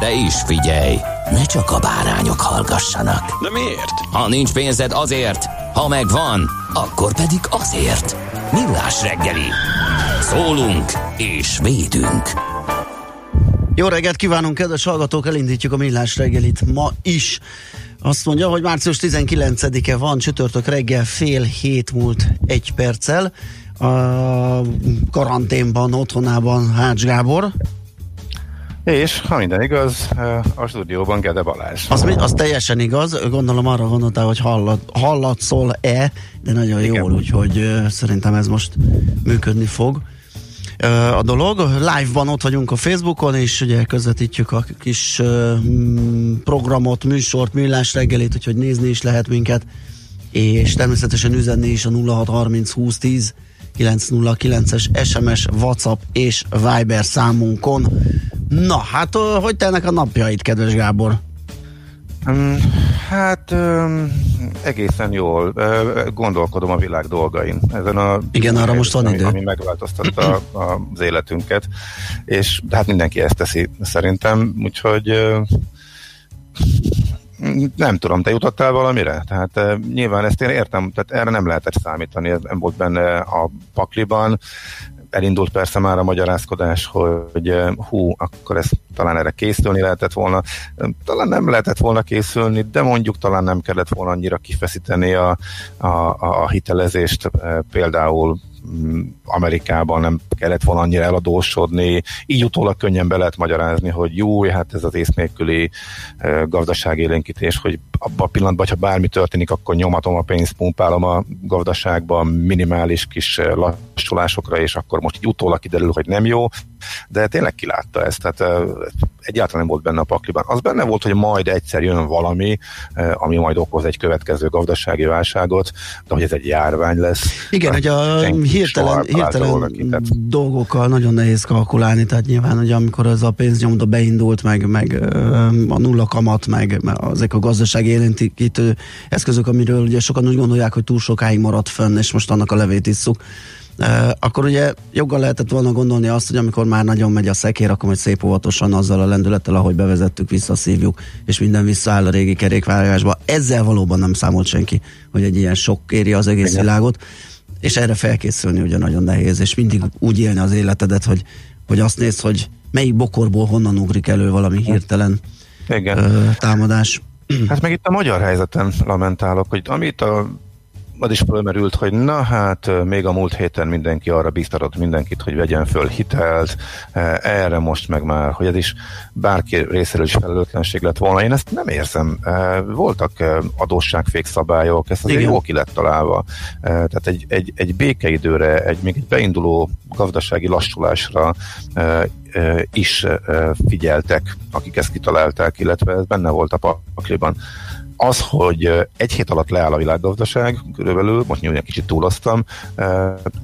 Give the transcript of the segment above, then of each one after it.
De is figyelj, ne csak a bárányok hallgassanak. De miért? Ha nincs pénzed azért, ha megvan, akkor pedig azért. Millás reggeli. Szólunk és védünk. Jó reggelt kívánunk, kedves hallgatók! Elindítjuk a millás reggelit ma is. Azt mondja, hogy március 19-e van, csütörtök reggel fél hét múlt egy perccel. A karanténban, otthonában Hács Gábor. És, ha minden igaz, a stúdióban Gede Balázs. Az, az teljesen igaz, gondolom arra gondoltál, hogy hallat, hallatszol-e, de nagyon Igen. jól, úgyhogy szerintem ez most működni fog. A dolog, live-ban ott vagyunk a Facebookon, és ugye közvetítjük a kis programot, műsort, millás reggelit, úgyhogy nézni is lehet minket, és természetesen üzenni is a 0630 2010 909-es SMS, WhatsApp és Viber számunkon. Na, hát hogy telnek a napjaid, kedves Gábor? Hmm, Hát egészen jól gondolkodom a világ dolgain. Ezen a, Igen, arra most van idő. Ami megváltoztatta az életünket, és hát mindenki ezt teszi szerintem, úgyhogy nem tudom, te jutottál valamire? Tehát uh, nyilván ezt én értem, tehát erre nem lehetett számítani, ez nem volt benne a pakliban. Elindult persze már a magyarázkodás, hogy uh, hú, akkor ez talán erre készülni lehetett volna. Talán nem lehetett volna készülni, de mondjuk talán nem kellett volna annyira kifeszíteni a, a, a, hitelezést, uh, például Amerikában nem kellett volna annyira eladósodni, így utólag könnyen be lehet magyarázni, hogy jó, hát ez az ész nélküli gazdaságélénkítés, hogy abban a pillanatban, ha bármi történik, akkor nyomatom a pénzt, pumpálom a gazdaságban minimális kis lassulásokra, és akkor most így utólag kiderül, hogy nem jó, de tényleg kilátta ezt, tehát eh, egyáltalán nem volt benne a pakliban. Az benne volt, hogy majd egyszer jön valami, ami majd okoz egy következő gazdasági válságot, de hogy ez egy járvány lesz. Igen, hát hogy a hirtelen, hirtelen dolgokkal nagyon nehéz kalkulálni, tehát nyilván, hogy amikor ez a pénznyomda beindult, meg, meg a nulla kamat, meg ezek a gazdasági élénkítő eszközök, amiről ugye sokan úgy gondolják, hogy túl sokáig maradt fönn, és most annak a levét isszuk, akkor ugye joggal lehetett volna gondolni azt, hogy amikor már nagyon megy a szekér, akkor majd szép óvatosan azzal a lendülettel, ahogy bevezettük, visszaszívjuk, és minden visszaáll a régi kerékvágásba. Ezzel valóban nem számolt senki, hogy egy ilyen sok éri az egész Igen. világot, és erre felkészülni ugye nagyon nehéz, és mindig úgy élni az életedet, hogy, hogy azt nézd, hogy melyik bokorból honnan ugrik elő valami hirtelen Igen. ö, támadás. Hát meg itt a magyar helyzeten lamentálok, hogy amit a az is fölmerült, hogy na hát még a múlt héten mindenki arra biztatott mindenkit, hogy vegyen föl hitelt, erre most meg már, hogy ez is bárki részéről is felelőtlenség lett volna. Én ezt nem érzem. Voltak e, adósságfék szabályok, ez azért Igen. jó ki lett találva. Tehát egy, egy, egy békeidőre, egy még egy beinduló gazdasági lassulásra is figyeltek, akik ezt kitalálták, illetve ez benne volt a pakliban. Az, hogy egy hét alatt leáll a világgazdaság, körülbelül, most nyilván kicsit túloztam,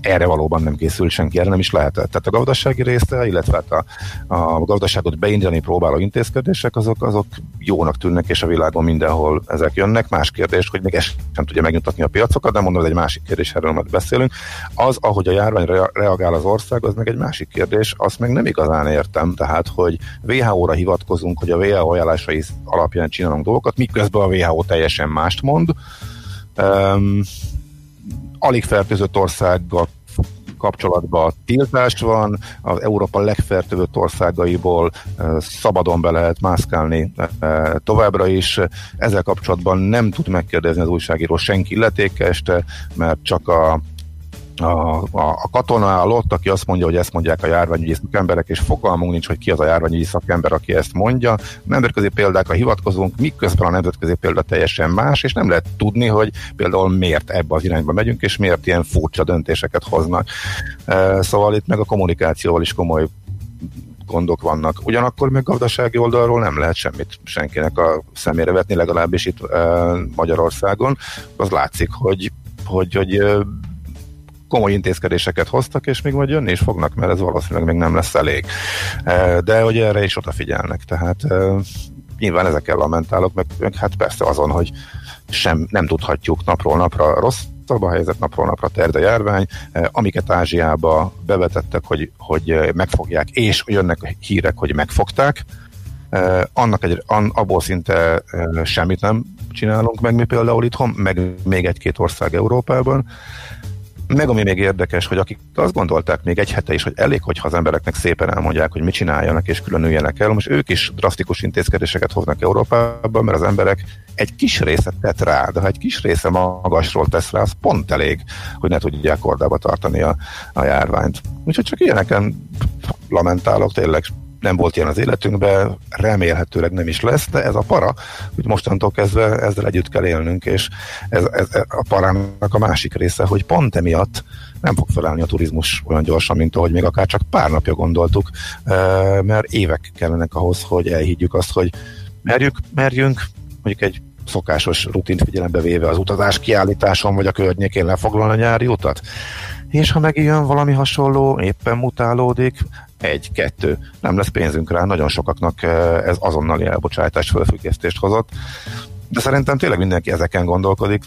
erre valóban nem készült senki, erre nem is lehetett. Tehát a gazdasági része, illetve hát a, a gazdaságot beindítani próbáló intézkedések, azok, azok jónak tűnnek, és a világon mindenhol ezek jönnek. Más kérdés, hogy még ez sem tudja megnyugtatni a piacokat, de mondom, ez egy másik kérdés, erről majd beszélünk. Az, ahogy a járványra reagál az ország, az meg egy másik kérdés, azt meg nem igazán értem. Tehát, hogy WHO-ra hivatkozunk, hogy a WHO ajánlásai alapján csinálunk dolgokat, miközben a WHO teljesen mást mond. Um, alig fertőzött országgal kapcsolatban tiltás van, az Európa legfertőzött országaiból szabadon be lehet mászkálni továbbra is. Ezzel kapcsolatban nem tud megkérdezni az újságíró senki illetékest, mert csak a a, a, a katona áll ott, aki azt mondja, hogy ezt mondják a járványügyi szakemberek, és fogalmunk nincs, hogy ki az a járványügyi szakember, aki ezt mondja. Nemzetközi példákra hivatkozunk, miközben a nemzetközi példa teljesen más, és nem lehet tudni, hogy például miért ebbe az irányba megyünk, és miért ilyen furcsa döntéseket hoznak. Szóval itt meg a kommunikációval is komoly gondok vannak. Ugyanakkor meg gazdasági oldalról nem lehet semmit senkinek a szemére vetni, legalábbis itt e, Magyarországon. Az látszik, hogy hogy, hogy komoly intézkedéseket hoztak, és még majd jönni is fognak, mert ez valószínűleg még nem lesz elég. De hogy erre is odafigyelnek, tehát nyilván ezekkel lamentálok, meg, meg hát persze azon, hogy sem nem tudhatjuk napról napra rossz a helyzet napról napra terd a járvány, amiket Ázsiába bevetettek, hogy, hogy megfogják, és jönnek hírek, hogy megfogták, annak egy, an, abból szinte semmit nem csinálunk meg mi például itthon, meg még egy-két ország Európában, meg ami még érdekes, hogy akik azt gondolták még egy hete is, hogy elég, hogyha az embereknek szépen elmondják, hogy mit csináljanak és különüljenek el, most ők is drasztikus intézkedéseket hoznak Európában, mert az emberek egy kis részet tett rá, de ha egy kis része magasról tesz rá, az pont elég, hogy ne tudják kordába tartani a, a járványt. Úgyhogy csak ilyeneken lamentálok, tényleg nem volt ilyen az életünkben, remélhetőleg nem is lesz, de ez a para, hogy mostantól kezdve ezzel együtt kell élnünk, és ez, ez a parának a másik része, hogy pont emiatt nem fog felállni a turizmus olyan gyorsan, mint ahogy még akár csak pár napja gondoltuk, mert évek kellenek ahhoz, hogy elhiggyük azt, hogy merjük, merjünk, mondjuk egy szokásos rutint figyelembe véve az utazás kiállításon vagy a környékén lefoglalni a nyári utat. És ha megjön valami hasonló, éppen mutálódik, egy, kettő, nem lesz pénzünk rá, nagyon sokaknak eh, ez azonnali elbocsátás felfüggesztést hozott, de szerintem tényleg mindenki ezeken gondolkodik,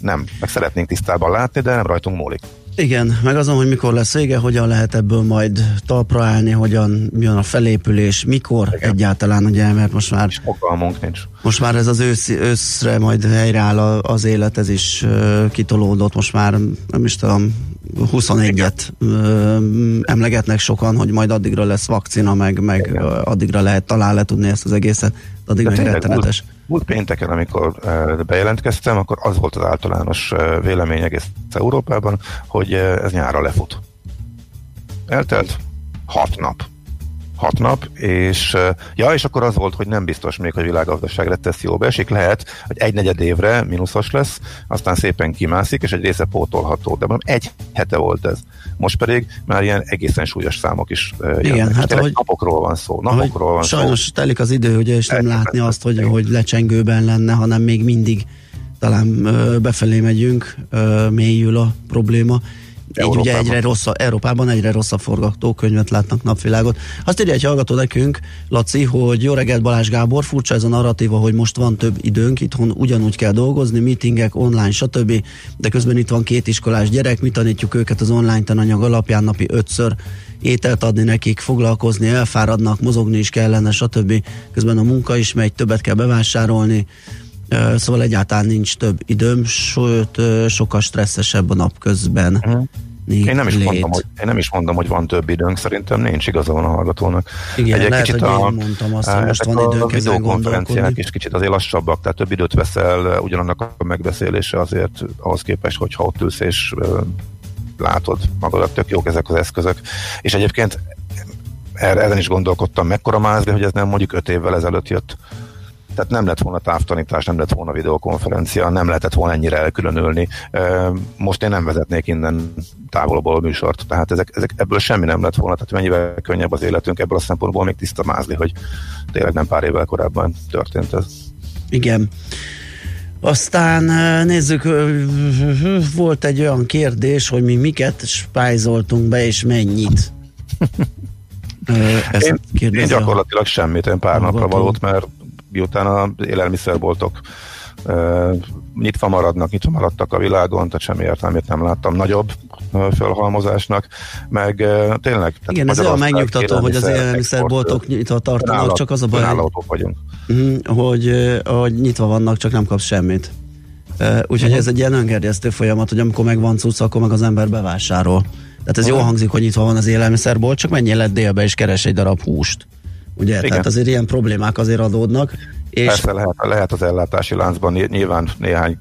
nem, meg szeretnénk tisztában látni, de nem rajtunk múlik. Igen, meg azon, hogy mikor lesz vége, hogyan lehet ebből majd talpra állni, hogyan jön a felépülés, mikor Igen. egyáltalán, ugye, mert most már... Fogalmunk nincs. Most már ez az ősz, őszre majd helyreáll az élet, ez is uh, kitolódott, most már nem is tudom, 21-et uh, emlegetnek sokan, hogy majd addigra lesz vakcina, meg, meg addigra lehet talán letudni ezt az egészet, addig meg rettenetes. Múlt, múlt pénteken, amikor bejelentkeztem, akkor az volt az általános vélemény egész Európában, hogy ez nyára lefut. Eltelt hat nap hat nap, és ja, és akkor az volt, hogy nem biztos még, hogy világgazdaságra tesz jóba esik, lehet, hogy egy negyed évre mínuszos lesz, aztán szépen kimászik, és egy része pótolható, de mondom, egy hete volt ez. Most pedig már ilyen egészen súlyos számok is jönnek. Igen, hát ahogy, napokról van szó, napokról van sajnos szó. telik az idő, ugye, és nem látni azt, hogy, hogy lecsengőben lenne, hanem még mindig talán befelé megyünk, mélyül a probléma így ugye egyre rosszabb, Európában egyre rosszabb forgatókönyvet látnak napvilágot. Azt írja egy hallgató nekünk, Laci, hogy jó reggelt Balázs Gábor, furcsa ez a narratíva, hogy most van több időnk, itthon ugyanúgy kell dolgozni, meetingek, online, stb. De közben itt van két iskolás gyerek, mi tanítjuk őket az online tananyag alapján napi ötször ételt adni nekik, foglalkozni, elfáradnak, mozogni is kellene, stb. Közben a munka is megy, többet kell bevásárolni, Szóval egyáltalán nincs több időm, sőt, sokkal stresszesebb a nap közben. Uh-huh. Én nem, is mondom, hogy, én nem is mondom, hogy van több időnk, szerintem nincs igaza van a hallgatónak. Igen, egy lehet, kicsit hogy a, én mondtam azt, hogy most van időnk a videokonferenciák is kicsit azért lassabbak, tehát több időt veszel ugyanannak a megbeszélése azért ahhoz képest, hogyha ott ülsz és látod magadat, tök jók ezek az eszközök. És egyébként erre, ezen is gondolkodtam, mekkora máz, hogy ez nem mondjuk öt évvel ezelőtt jött tehát nem lett volna távtanítás, nem lett volna videokonferencia, nem lehetett volna ennyire elkülönülni. Most én nem vezetnék innen távolból műsort, tehát ezek, ezek, ebből semmi nem lett volna, tehát mennyivel könnyebb az életünk ebből a szempontból még tiszta mázli, hogy tényleg nem pár évvel korábban történt ez. Igen. Aztán nézzük, volt egy olyan kérdés, hogy mi miket spájzoltunk be, és mennyit. Ezt én, én gyakorlatilag semmit, én pár napra valót, mert miután az élelmiszerboltok nyitva maradnak, nyitva maradtak a világon, tehát semmi értelmét nem láttam nagyobb felhalmozásnak, meg tényleg... Igen, ez olyan megnyugtató, hogy az élelmiszerboltok nyitva tartanak, állat, csak az a baj, vagyunk. Mhm, hogy, hogy nyitva vannak, csak nem kapsz semmit. Úgyhogy uh-huh. ez egy ilyen öngerjesztő folyamat, hogy amikor megvan cucc, akkor meg az ember bevásárol Tehát ez uh-huh. jól hangzik, hogy nyitva van az élelmiszerbolt, csak menjél le délbe és keres egy darab húst. Ugye? Igen. Tehát azért ilyen problémák azért adódnak. És Persze lehet, lehet az ellátási láncban nyilván néhány,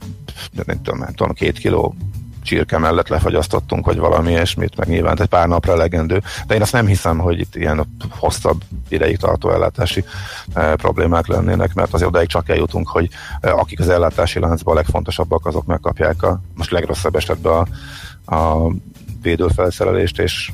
nem tudom, nem tudom, két kiló csirke mellett lefagyasztottunk, vagy valami ilyesmit, meg nyilván egy pár napra legendő. De én azt nem hiszem, hogy itt ilyen hosszabb ideig tartó ellátási e, problémák lennének, mert azért odaig csak eljutunk, hogy e, akik az ellátási láncban a legfontosabbak, azok megkapják a most legrosszabb esetben a, a védőfelszerelést, és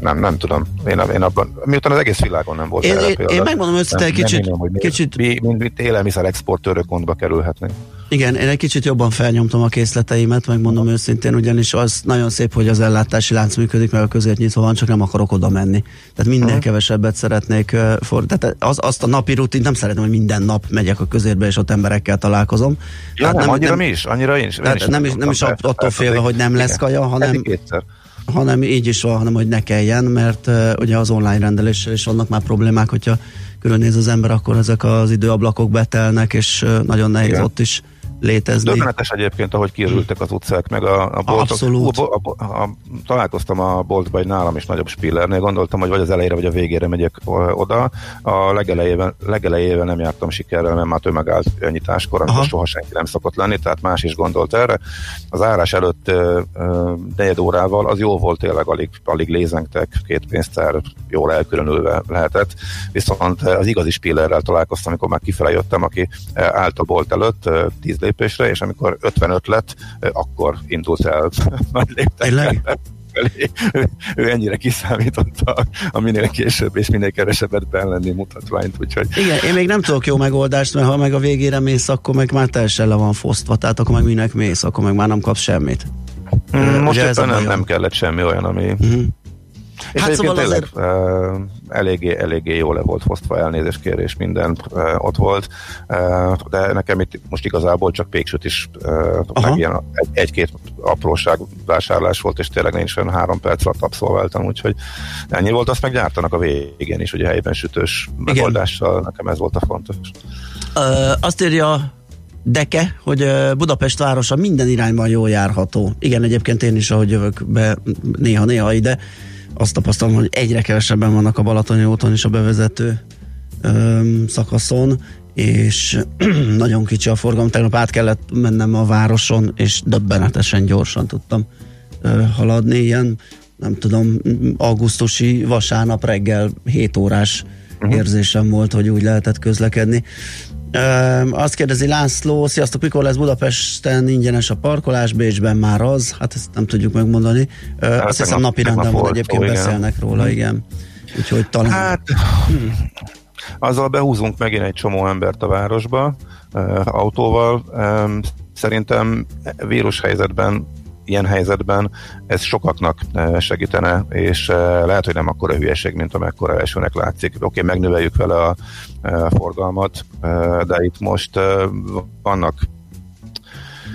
nem, nem tudom. Én, én abban, miután az egész világon nem volt én, erre példa, én megmondom őszintén, kicsit, nem hogy kicsit... Mi, mint, mint élelmiszer exportőrök gondba kerülhetnénk. Igen, én egy kicsit jobban felnyomtam a készleteimet, megmondom őszintén, ugyanis az nagyon szép, hogy az ellátási lánc működik, mert a közért nyitva van, csak nem akarok oda menni. Tehát minden uh-huh. kevesebbet szeretnék uh, for, tehát az, azt a napi rutint nem szeretem, hogy minden nap megyek a közérbe, és ott emberekkel találkozom. Ja, tehát nem, annyira nem, mi is, annyira én is. Én is nem, is, nem is attól félve, hogy nem lesz kaja, hanem, hanem így is van, hanem hogy ne kelljen, mert uh, ugye az online rendeléssel is vannak már problémák, hogyha körülnéz az ember, akkor ezek az időablakok betelnek, és uh, nagyon nehéz Igen. ott is létezni. Döbbenetes egyébként, ahogy kiürültek az utcák, meg a, a boltok. Abszolút. A, a, a, találkoztam a boltban egy nálam is nagyobb spillernél, gondoltam, hogy vagy az elejére, vagy a végére megyek oda. A legelejében, legelejében nem jártam sikerrel, mert már tömegállt nyitáskor, amikor soha senki nem szokott lenni, tehát más is gondolt erre. Az árás előtt negyed órával az jó volt, tényleg alig, alig lézengtek, két pénztár jól elkülönülve lehetett, viszont az igazi spillerrel találkoztam, amikor már kifele jöttem, aki állt a bolt előtt, 10 lépésre, és amikor 55 lett, akkor indult el nagy léptekkel. Ő, ő ennyire kiszámította a minél később és minél kevesebbet lenni mutatványt, úgyhogy... Igen, én még nem tudok jó megoldást, mert ha meg a végére mész, akkor meg már teljesen le van fosztva, tehát akkor meg minek mész, akkor meg már nem kapsz semmit. Mm, most éppen nem, nem kellett semmi olyan, ami... Uh-huh. És hát szóval tényleg azért... uh, eléggé, eléggé jól le volt fosztva elnézést kérés, minden uh, ott volt, uh, de nekem itt most igazából csak péksüt is, meg ilyen egy, egy-két apróság vásárlás volt, és tényleg nincs olyan három perc alatt abszolváltam, úgyhogy ennyi volt, azt meggyártanak a végén is, ugye helyben sütős Igen. megoldással, nekem ez volt a fontos. Uh, azt írja Deke, hogy Budapest városa minden irányban jól járható. Igen, egyébként én is, ahogy jövök be néha-néha ide, azt tapasztalom, hogy egyre kevesebben vannak a Balatoni úton és a bevezető öm, szakaszon, és nagyon kicsi a forgalom. Tegnap át kellett mennem a városon, és döbbenetesen gyorsan tudtam ö, haladni. Ilyen, nem tudom, augusztusi vasárnap reggel 7 órás uh-huh. érzésem volt, hogy úgy lehetett közlekedni. Azt kérdezi László, sziasztok, mikor lesz Budapesten ingyenes a parkolás, Bécsben már az, hát ezt nem tudjuk megmondani. Hát, Azt hiszem napi renden van, egyébként igen. beszélnek róla, hmm. igen. Úgyhogy talán... Hát, hmm. azzal behúzunk megint egy csomó embert a városba, autóval. Szerintem vírushelyzetben ilyen helyzetben ez sokaknak eh, segítene, és eh, lehet, hogy nem akkora hülyeség, mint amekkora elsőnek látszik. Oké, megnöveljük vele a, eh, a forgalmat, de itt most vannak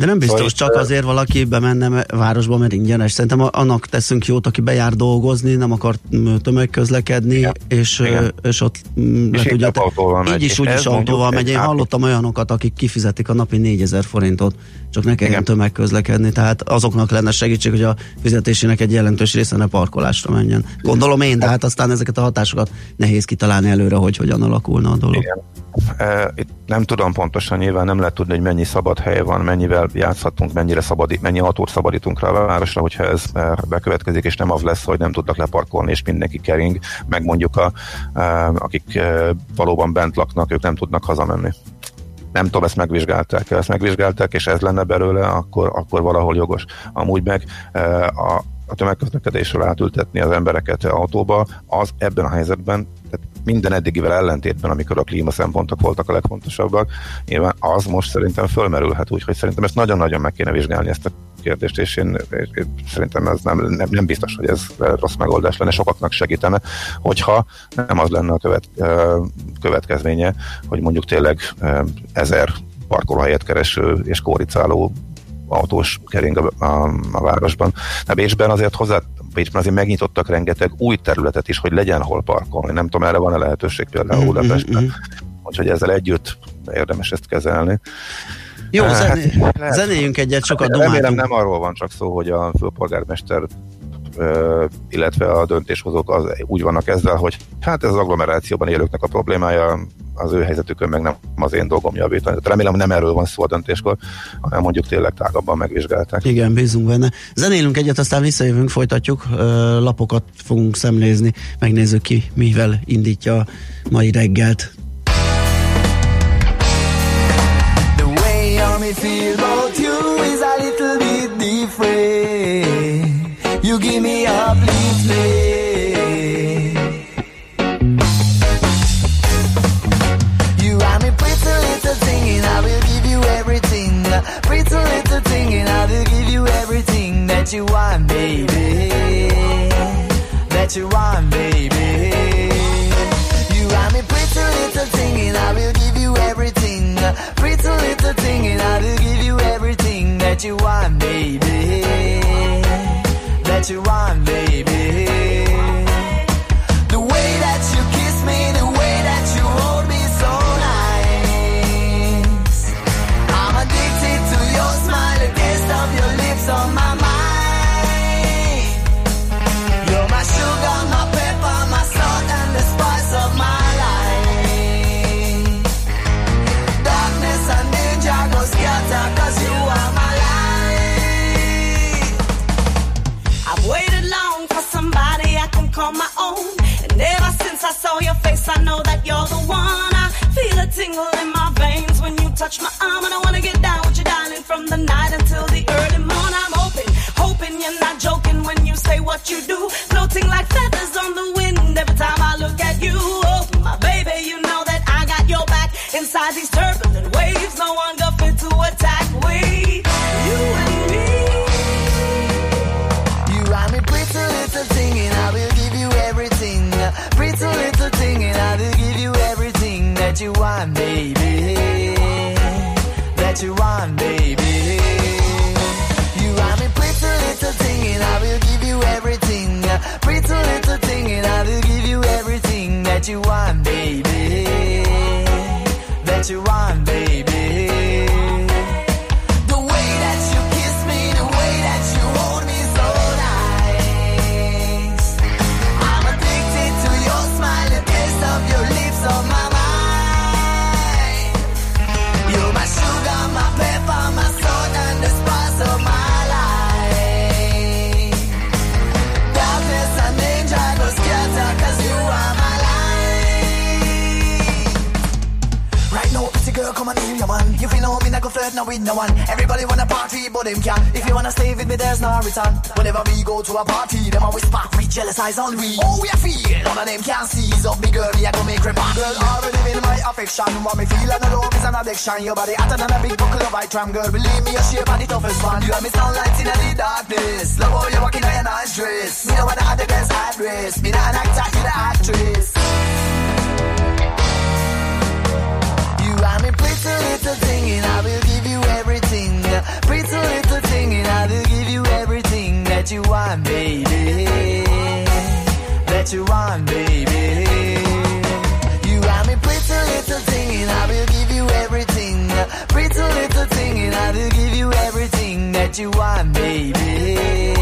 de nem biztos, szóval csak azért valaki bemenne városba, mert ingyenes. Szerintem annak teszünk jót, aki bejár dolgozni, nem akar tömegközlekedni, Igen. És, Igen. és ott és le tudja. Autóval így is, úgy is autóval megy. Én hallottam olyanokat, akik kifizetik a napi 4000 forintot, csak ne kelljen tömegközlekedni. Tehát azoknak lenne segítség, hogy a fizetésének egy jelentős része ne parkolásra menjen. Gondolom én, de hát aztán ezeket a hatásokat nehéz kitalálni előre, hogy hogyan alakulna a dolog. Igen. Itt nem tudom pontosan, nyilván nem lehet tudni, hogy mennyi szabad hely van, mennyivel játszhatunk, mennyire szabadi, mennyi autót szabadítunk rá a városra, hogyha ez bekövetkezik, és nem az lesz, hogy nem tudnak leparkolni, és mindenki kering, meg mondjuk a, akik valóban bent laknak, ők nem tudnak hazamenni. Nem tudom, ezt megvizsgálták, ezt megvizsgálták, és ez lenne belőle, akkor, akkor valahol jogos. Amúgy meg a, a tömegközlekedésről átültetni az embereket autóba, az ebben a helyzetben, tehát minden eddigivel ellentétben, amikor a klíma szempontok voltak a legfontosabbak, nyilván az most szerintem fölmerülhet, úgyhogy szerintem ezt nagyon-nagyon meg kéne vizsgálni ezt a kérdést, és én, én szerintem ez nem, nem, nem biztos, hogy ez rossz megoldás lenne, sokaknak segítene, hogyha nem az lenne a követ, következménye, hogy mondjuk tényleg ezer parkolóhelyet kereső és kóricáló autós kering a, a, a városban. A Bécsben azért hozzá Bécsben azért megnyitottak rengeteg új területet is, hogy legyen hol parkolni. Nem tudom, erre van-e lehetőség például mm-hmm. Budapesten. Mm-hmm. Úgyhogy ezzel együtt érdemes ezt kezelni. Jó, hát, zené, lehet, zenéljünk egyet, sokat domáltunk. Remélem nem arról van csak szó, hogy a főpolgármester illetve a döntéshozók az, úgy vannak ezzel, hogy hát ez az agglomerációban élőknek a problémája, az ő helyzetükön meg nem az én dolgom javítani. Tehát remélem nem erről van szó a döntéskor, hanem mondjuk tényleg tágabban megvizsgálták. Igen, bízunk benne. Zenélünk egyet, aztán visszajövünk, folytatjuk, lapokat fogunk szemlézni, megnézzük ki, mivel indítja a mai reggelt. The way I feel about you is a little bit different. You give me uplifting. Pretty That you want, baby. You are me pretty little thing, and I will give you everything. Pretty little thing, and I will give you everything that you want, baby. That you want, baby. Arm, and I wanna get down with you, darling, from the night until the early morn. I'm hoping, hoping you're not joking when you say what you do, floating like feathers on the wind every time I look at you. Oh, my baby, you know that I got your back inside these turbulent waves. No one got fit to attack. We, you and me. You are me pretty little thing, and I will give you everything. Pretty little thing, and I will give you everything that you want, baby. You want, with no one. Everybody wanna party, but them can. If you wanna stay with me, there's no return. Whenever we go to a party, them always spark with jealous eyes on me. Oh, we are feel. None of them can seize up me girl, me I go make remark. Girl, already in my affection. What me feel and love is an addiction. Your body hotter than a big buckle of tram, girl. Believe me, your shape are the toughest one. You are me sunlight in the darkness. Love how you walking in your nice dress. Me know what the girls address. Me not an actor, you the actress. You are me pretty little thing and I will Pretty little thing, and I will give you everything that you want, baby. That you want, baby. You are me pretty little thing, and I will give you everything. Pretty little thing, and I will give you everything that you want, baby.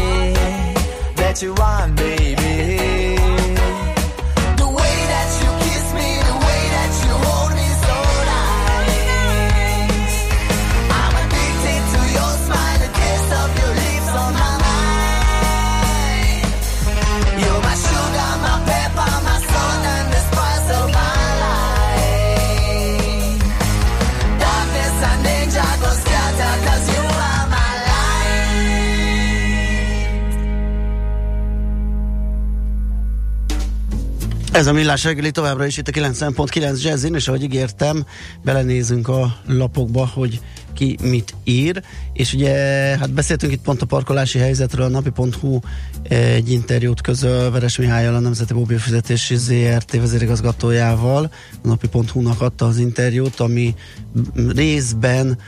That you want, baby. Ez a millás reggeli továbbra is itt a 90.9 Jazzin, és ahogy ígértem, belenézünk a lapokba, hogy ki mit ír, és ugye hát beszéltünk itt pont a parkolási helyzetről, a napi.hu egy interjút közöl Veres Mihályal, a Nemzeti Mobilfizetési ZRT. vezérigazgatójával, a napi.hu-nak adta az interjút, ami részben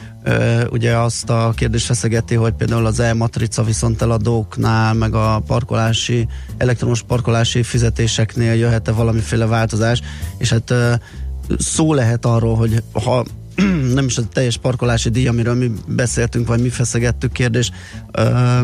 ugye azt a kérdést feszegeti, hogy például az e-matrica eladóknál, meg a parkolási, elektromos parkolási fizetéseknél jöhet-e valamiféle változás, és hát szó lehet arról, hogy ha nem is a teljes parkolási díj, amiről mi beszéltünk, vagy mi feszegettük kérdés, ö,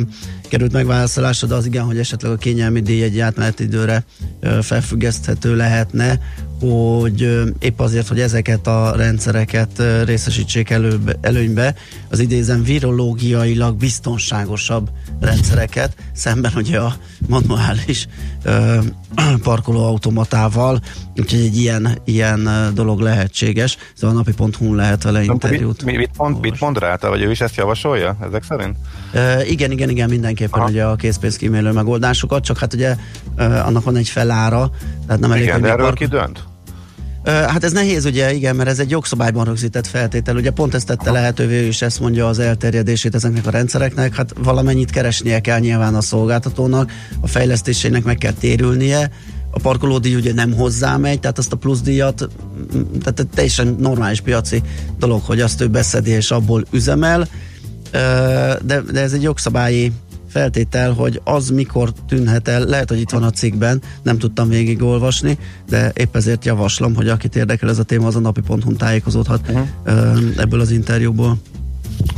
került megválaszolásra, de az igen, hogy esetleg a kényelmi díj egy átmeneti időre ö, felfüggeszthető lehetne, hogy épp azért, hogy ezeket a rendszereket részesítsék elő, előnybe, az idézem virológiailag biztonságosabb rendszereket, szemben ugye a manuális ö, parkolóautomatával, úgyhogy egy ilyen, ilyen dolog lehetséges. Szóval a napi.hu lehet vele interjút. Mit, mit, mond, mit mond rá, vagy ő is ezt javasolja ezek szerint? Ö, igen, igen, igen, mindenképpen Aha. ugye a készpénzkímélő megoldásokat, csak hát ugye ö, annak van egy felára, tehát nem elég, igen, de erről park... ki dönt? Hát ez nehéz, ugye, igen, mert ez egy jogszabályban rögzített feltétel. Ugye pont ezt tette lehetővé, és ezt mondja az elterjedését ezeknek a rendszereknek. Hát valamennyit keresnie kell nyilván a szolgáltatónak, a fejlesztésének meg kell térülnie. A parkolódíj ugye nem hozzá megy, tehát azt a pluszdíjat, tehát teljesen normális piaci dolog, hogy azt ő beszedi és abból üzemel. De, de ez egy jogszabályi feltétel, hogy az mikor tűnhet el, lehet, hogy itt van a cikkben, nem tudtam végigolvasni, de épp ezért javaslom, hogy akit érdekel ez a téma, az a napi.hu tájékozódhat uh-huh. ebből az interjúból.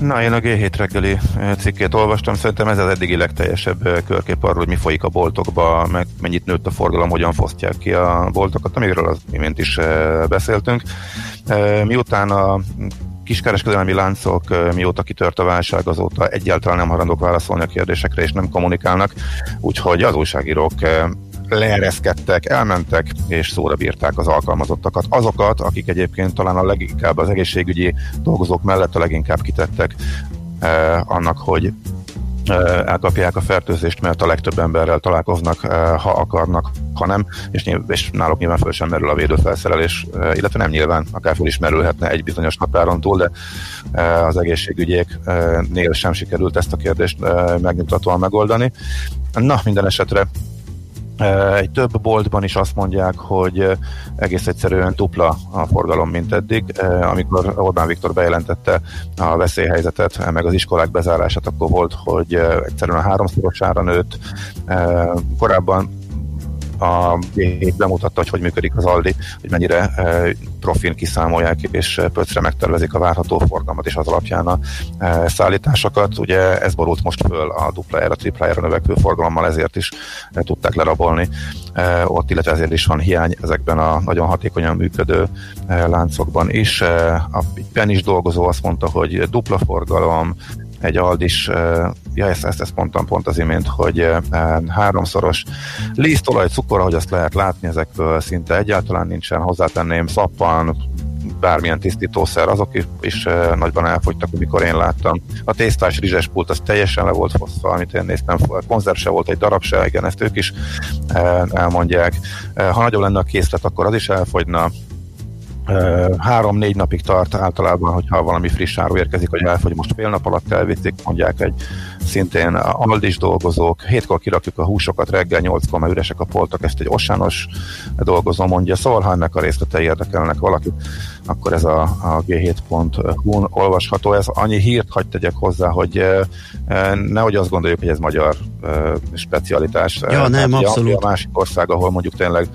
Na, én a G7 reggeli cikkét olvastam, szerintem ez az eddigi legteljesebb körkép arról, hogy mi folyik a boltokba, meg mennyit nőtt a forgalom, hogyan fosztják ki a boltokat, amiről az imént is beszéltünk. Miután a kiskereskedelmi láncok mióta kitört a válság, azóta egyáltalán nem halandók válaszolni a kérdésekre, és nem kommunikálnak, úgyhogy az újságírók leereszkedtek, elmentek, és szóra bírták az alkalmazottakat. Azokat, akik egyébként talán a leginkább az egészségügyi dolgozók mellett a leginkább kitettek eh, annak, hogy elkapják a fertőzést, mert a legtöbb emberrel találkoznak, ha akarnak, ha nem, és, és náluk nyilván föl sem merül a védőfelszerelés, illetve nem nyilván, akár föl is merülhetne egy bizonyos határon túl, de az egészségügyéknél sem sikerült ezt a kérdést megnyugtatóan megoldani. Na, minden esetre egy több boltban is azt mondják, hogy egész egyszerűen dupla a forgalom, mint eddig. Amikor Orbán Viktor bejelentette a veszélyhelyzetet, meg az iskolák bezárását, akkor volt, hogy egyszerűen a háromszorosára nőtt. Korábban a G7 bemutatta, hogy hogy működik az Aldi, hogy mennyire e, profin kiszámolják és pöcre megtervezik a várható forgalmat és az alapján a e, szállításokat. Ugye ez borult most föl a duplájára, triplájára növekvő forgalommal, ezért is e, tudták lerabolni ott, illetve ezért is van hiány ezekben a nagyon hatékonyan működő láncokban is. A is dolgozó azt mondta, hogy dupla forgalom, egy Aldis, ja ezt, ezt, ezt mondtam pont az imént, hogy háromszoros lisztolaj, cukor, ahogy azt lehet látni, ezekből szinte egyáltalán nincsen, hozzátenném szappan, bármilyen tisztítószer, azok is, is nagyban elfogytak, amikor én láttam. A tésztás rizses pult az teljesen le volt foszva, amit én néztem, konzerv se volt egy darab se, igen, ezt ők is elmondják. Ha nagyobb lenne a készlet, akkor az is elfogyna három-négy napig tart általában, hogyha valami friss áru érkezik, hogy elfogy most fél nap alatt elvitték, mondják egy szintén Aldis dolgozók, hétkor kirakjuk a húsokat, reggel nyolckor már üresek a poltok, ezt egy osános dolgozó mondja, szóval ha ennek a részletei érdekelnek valakit, akkor ez a, a g7.hu olvasható. Ez annyi hírt hagy tegyek hozzá, hogy nehogy azt gondoljuk, hogy ez magyar specialitás. Ja, nem, abszolút. A másik ország, ahol mondjuk tényleg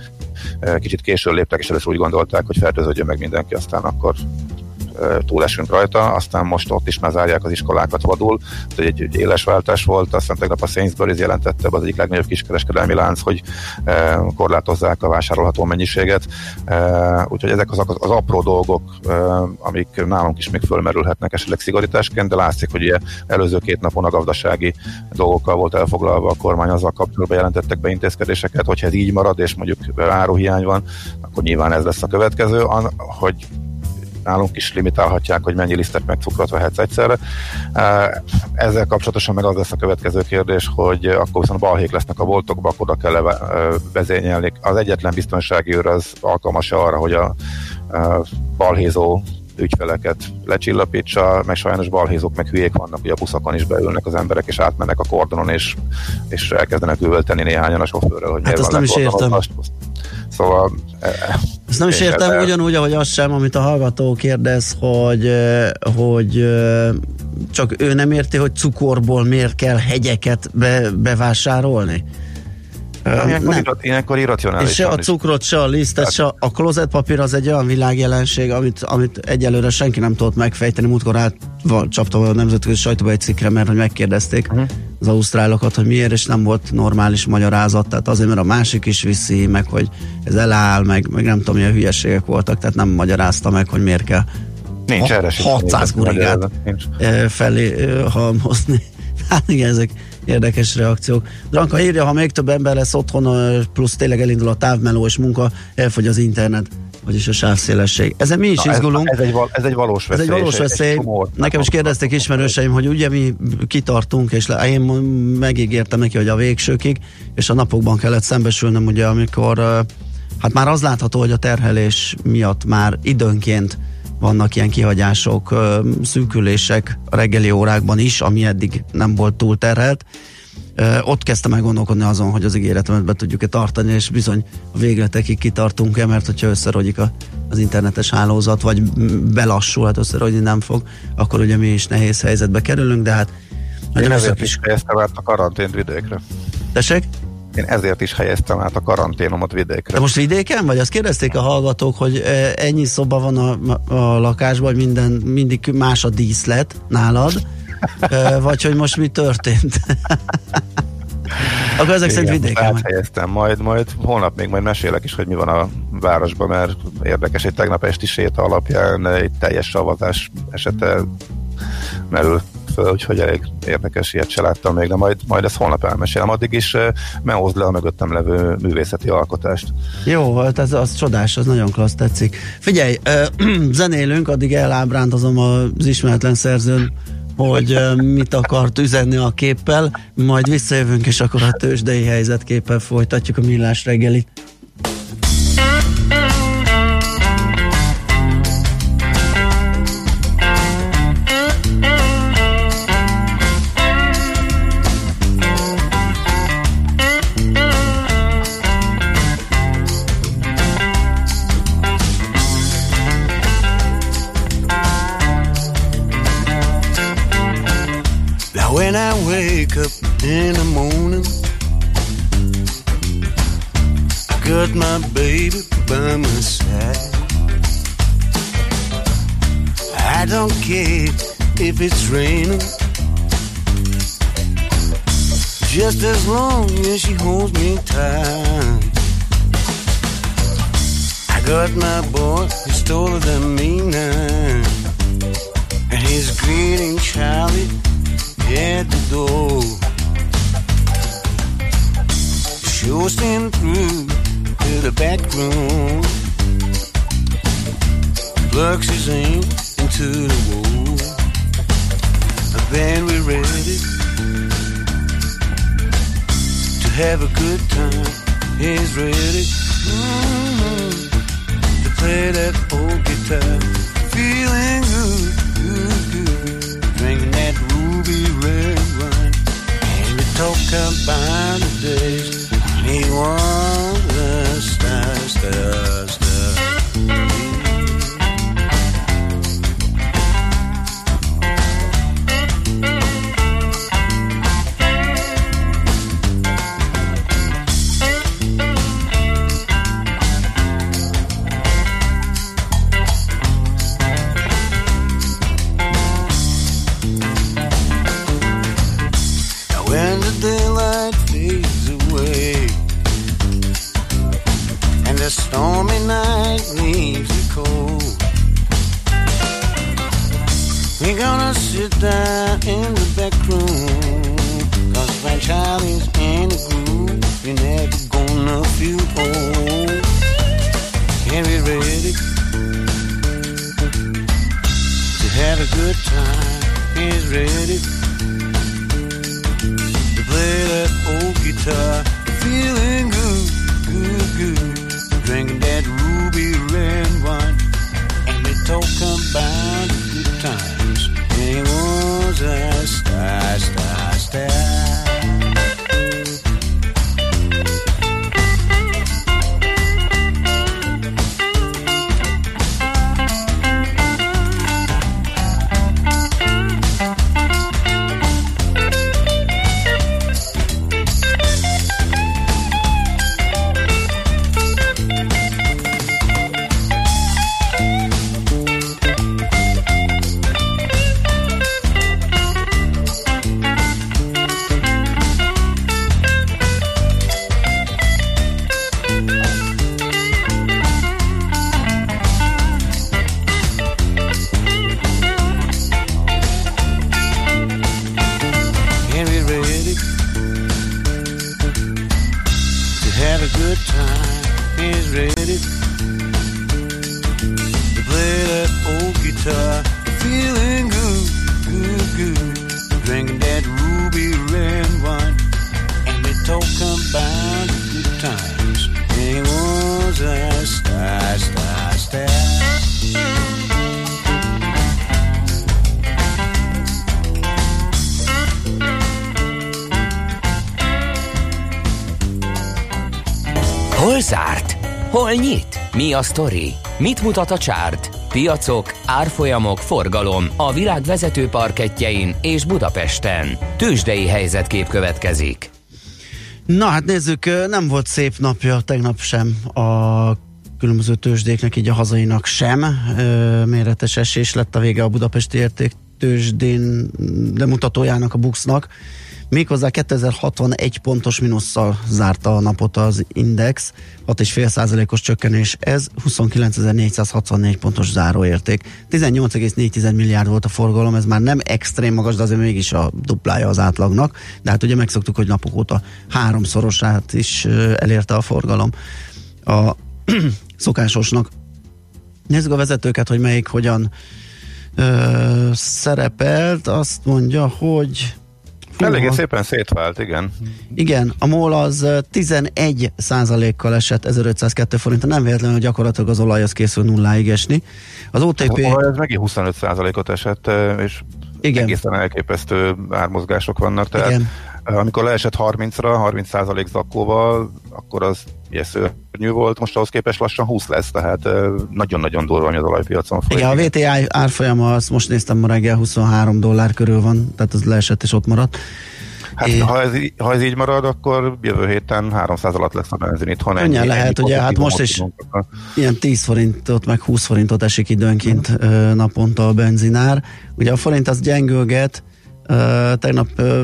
kicsit későn léptek, és először úgy gondolták, hogy fertőződjön meg mindenki, aztán akkor túlesünk rajta, aztán most ott is már zárják az iskolákat vadul, hogy egy, egy éles váltás volt, aztán tegnap a Sainsbury's jelentette, az egyik legnagyobb kiskereskedelmi lánc, hogy korlátozzák a vásárolható mennyiséget, úgyhogy ezek az, az apró dolgok, amik nálunk is még fölmerülhetnek esetleg szigorításként, de látszik, hogy ugye előző két napon a gazdasági dolgokkal volt elfoglalva a kormány, azzal kapcsolatban jelentettek be intézkedéseket, hogyha ez így marad, és mondjuk áruhiány van, akkor nyilván ez lesz a következő, hogy nálunk is limitálhatják, hogy mennyi lisztet meg cukrot vehetsz egyszerre. Ezzel kapcsolatosan meg az lesz a következő kérdés, hogy akkor viszont balhék lesznek a boltokba, akkor oda kell vezényelni. Az egyetlen biztonsági őr az alkalmas arra, hogy a balhézó ügyfeleket lecsillapítsa, meg sajnos balhézók meg hülyék vannak, hogy a buszokon is beülnek az emberek, és átmennek a kordonon, és, és elkezdenek üvölteni néhányan a sofőrrel, hogy hát azt nem is értem. Szóval... Ezt nem is értem el... ugyanúgy, ahogy az sem, amit a hallgató kérdez, hogy, hogy csak ő nem érti, hogy cukorból miért kell hegyeket be, bevásárolni? Ilyenkor, nem. ilyenkor irracionális. És se a cukrot, se a lisztet, se a klozetpapír az egy olyan világjelenség, amit, amit egyelőre senki nem tudott megfejteni. Múltkor át csaptam a nemzetközi sajtóba egy cikkre, mert hogy megkérdezték uh-huh. Az ausztrálokat, hogy miért, és nem volt normális magyarázat. Tehát azért, mert a másik is viszi, meg hogy ez eláll, meg, meg nem tudom, milyen hülyeségek voltak, tehát nem magyarázta meg, hogy miért kell Nincs erre 600 gurigát felé halmozni. Hát igen, ezek érdekes reakciók. Dranka írja, ha még több ember lesz otthon, plusz tényleg elindul a távmeló és munka, elfogy az internet vagyis a sávszélesség. Ezen mi is Na, izgulunk. Ez, ez, egy, val, ez egy valós veszély. Ez egy valós veszély. Egy csomó, Nekem is kérdezték ismerőseim, hogy ugye mi kitartunk, és le, én megígértem neki, hogy a végsőkig, és a napokban kellett szembesülnöm, ugye, amikor hát már az látható, hogy a terhelés miatt már időnként vannak ilyen kihagyások, szűkülések a reggeli órákban is, ami eddig nem volt túl terhelt. Ott kezdtem el gondolkodni azon, hogy az ígéretemet be tudjuk-e tartani, és bizony a végletekig kitartunk-e, mert hogyha összerogyik a, az internetes hálózat, vagy belassul, hát összerogyni nem fog, akkor ugye mi is nehéz helyzetbe kerülünk, de hát én ezért is helyeztem át a karantént vidékre. Tessék? Én ezért is helyeztem át a karanténomat vidékre. De most vidéken vagy? Azt kérdezték a hallgatók, hogy ennyi szoba van a, a lakásban, hogy minden, mindig más a díszlet nálad, vagy hogy most mi történt? Akkor ezek szerint vidéken. helyeztem, majd, majd holnap még majd mesélek is, hogy mi van a városban, mert érdekes, egy tegnap esti séta alapján egy teljes savazás esete merül föl, úgyhogy elég érdekes, ilyet se láttam még, de majd, majd ezt holnap elmesélem. Addig is mehozd le a mögöttem levő művészeti alkotást. Jó, hát ez az csodás, az nagyon klassz tetszik. Figyelj, uh, zenélünk, addig elábrándozom az ismeretlen szerzőn hogy mit akart üzenni a képpel, majd visszajövünk, és akkor a tőzsdei helyzetképpel folytatjuk a millás reggelit. In the morning. Got my baby by my side. I don't care if it's raining. Just as long as she holds me tight. I got my boy, he's taller than me now. And he's greeting Charlie at the door. Him through to the back room. Plugs his aim into the wall. And then we're ready to have a good time. He's ready mm-hmm, to play that old guitar. Feeling good, good, good. Drinking that ruby red wine. And we talk about the days one the stars there. A sztori? Mit mutat a csárt? Piacok, árfolyamok, forgalom a világ vezető parketjein és Budapesten. Tősdei helyzetkép következik. Na hát nézzük, nem volt szép napja tegnap sem a különböző tőzsdéknek, így a hazainak sem. Méretes esés lett a vége a budapesti érték tőzsdén lemutatójának a Buxnak. Méghozzá 2061 pontos minusszal zárta a napot az Index, 6,5%-os csökkenés, ez 29.464 pontos záróérték. 18,4 milliárd volt a forgalom, ez már nem extrém magas, de azért mégis a duplája az átlagnak, de hát ugye megszoktuk, hogy napok óta háromszorosát is elérte a forgalom a szokásosnak. Nézzük a vezetőket, hogy melyik hogyan ö, szerepelt, azt mondja, hogy Eléggé szépen szétvált, igen. Igen, a MOL az 11 százalékkal esett 1502 forint, nem véletlenül gyakorlatilag az olaj az készül nulláig esni. Az OTP... Az olaj az megint 25 százalékot esett, és igen. egészen elképesztő ármozgások vannak, tehát igen. Amikor leesett 30-ra, 30 százalék zakkóval, akkor az ugye szörnyű volt, most ahhoz képest lassan 20 lesz, tehát nagyon-nagyon durva, hogy az olajpiacon folyik. Igen, a VTI árfolyama, azt most néztem ma reggel, 23 dollár körül van, tehát az leesett és ott maradt. Hát, é... ha, ez, ha ez így marad, akkor jövő héten 300 alatt lesz a benzin itthon. Ennyi, ennyi lehet, ennyi ugye, hát most is ilyen 10 forintot, meg 20 forintot esik időnként mm. naponta a benzinár. Ugye a forint az gyengülget, tegnap uh,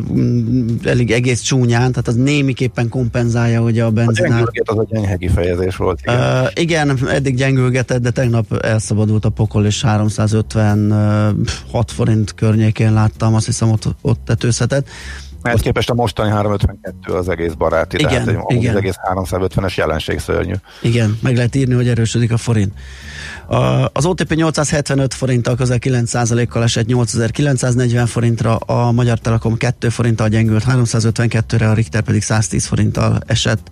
elég egész csúnyán, tehát az némiképpen kompenzálja ugye a benzinár. A az a gyenge kifejezés volt. Igen. Uh, igen, eddig gyengülgetett, de tegnap elszabadult a pokol, és 356 forint környékén láttam, azt hiszem ott, ott tetőzhetett. Ehhez képest a mostani 352 az egész baráti, igen, tehát egy, igen. az egész 350-es jelenség szörnyű. Igen, meg lehet írni, hogy erősödik a forint. Az OTP 875 forinttal közel 9%-kal esett 8940 forintra, a Magyar Telekom 2 forinttal gyengült 352-re, a Richter pedig 110 forinttal esett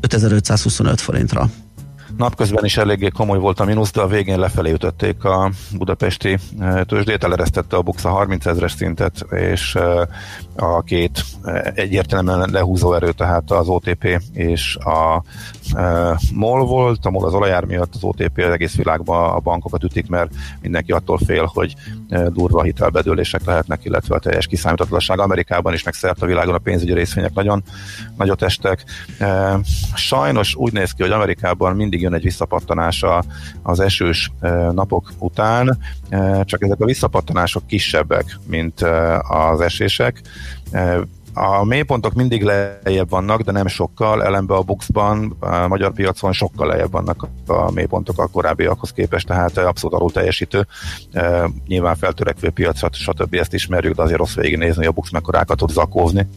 5525 forintra. Napközben is eléggé komoly volt a mínusz, de a végén lefelé ütötték a budapesti eh, tőzsdét, eleresztette a Buxa 30 ezres szintet, és eh, a két eh, egyértelműen lehúzó erő, tehát az OTP és a MOL volt, a MOL az olajár miatt, az OTP az egész világban a bankokat ütik, mert mindenki attól fél, hogy durva hitelbedőlések lehetnek, illetve a teljes kiszámíthatatlanság. Amerikában is, meg szerte a világon a pénzügyi részvények nagyon nagyot estek. Sajnos úgy néz ki, hogy Amerikában mindig jön egy visszapattanás az esős napok után, csak ezek a visszapattanások kisebbek, mint az esések a mélypontok mindig lejjebb vannak, de nem sokkal, ellenben a Buxban, a magyar piacon sokkal lejjebb vannak a mélypontok a korábbiakhoz képest, tehát abszolút alul teljesítő. Nyilván feltörekvő piacra, stb. ezt ismerjük, de azért rossz végignézni, hogy a Bux mekkorákat tud zakózni,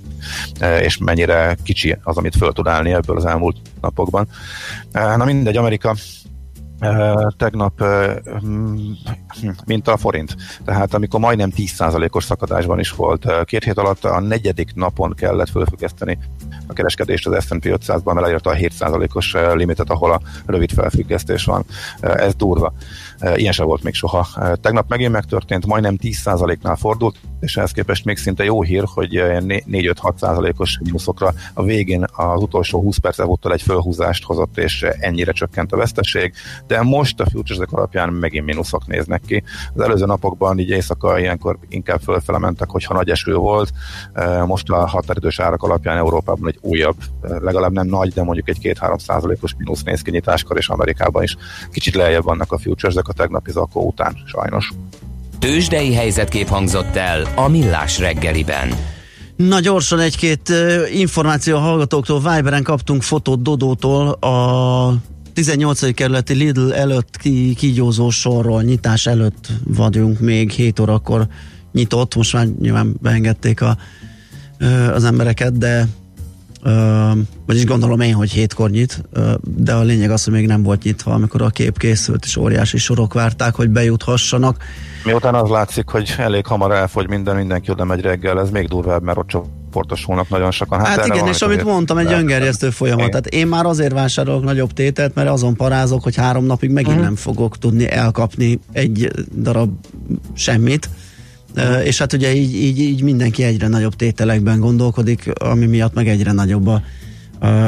és mennyire kicsi az, amit föl tud állni ebből az elmúlt napokban. Na mindegy, Amerika tegnap mint a forint. Tehát amikor majdnem 10%-os szakadásban is volt, két hét alatt a negyedik napon kellett fölfüggeszteni a kereskedést az S&P 500-ban, mert elérte a 7%-os limitet, ahol a rövid felfüggesztés van. Ez durva. Ilyen sem volt még soha. Tegnap megint megtörtént, majdnem 10%-nál fordult, és ehhez képest még szinte jó hír, hogy 4-5-6%-os mínuszokra a végén az utolsó 20 perc volt egy fölhúzást hozott, és ennyire csökkent a veszteség, de most a futures alapján megint mínuszok néznek ki. Az előző napokban így éjszaka ilyenkor inkább fölfele mentek, hogyha nagy eső volt. Most a határidős árak alapján Európában egy újabb, legalább nem nagy, de mondjuk egy 2-3 százalékos mínusz néz ki nyitáskor, és Amerikában is kicsit lejjebb vannak a futures a tegnapi zakó után, sajnos. Tőzsdei helyzetkép hangzott el a Millás reggeliben. Na gyorsan egy-két információ a hallgatóktól. Viberen kaptunk fotót Dodótól a 18. kerületi Lidl előtt ki, kígyózó sorról, nyitás előtt vagyunk még 7 órakor nyitott, most már nyilván beengedték a, az embereket, de Uh, vagyis gondolom én, hogy hétkor nyit, uh, de a lényeg az, hogy még nem volt nyitva, amikor a kép készült, és óriási sorok várták, hogy bejuthassanak. Miután az látszik, hogy elég hamar elfogy minden, mindenki oda megy reggel, ez még durvább, mert ott csoportosulnak nagyon sokan. Hát, hát igen, és amit mondtam, egy öngerjesztő folyamat. Tehát én már azért vásárolok nagyobb tételt, mert azon parázok, hogy három napig megint uh-huh. nem fogok tudni elkapni egy darab semmit és hát ugye így, így, így mindenki egyre nagyobb tételekben gondolkodik, ami miatt meg egyre nagyobb a,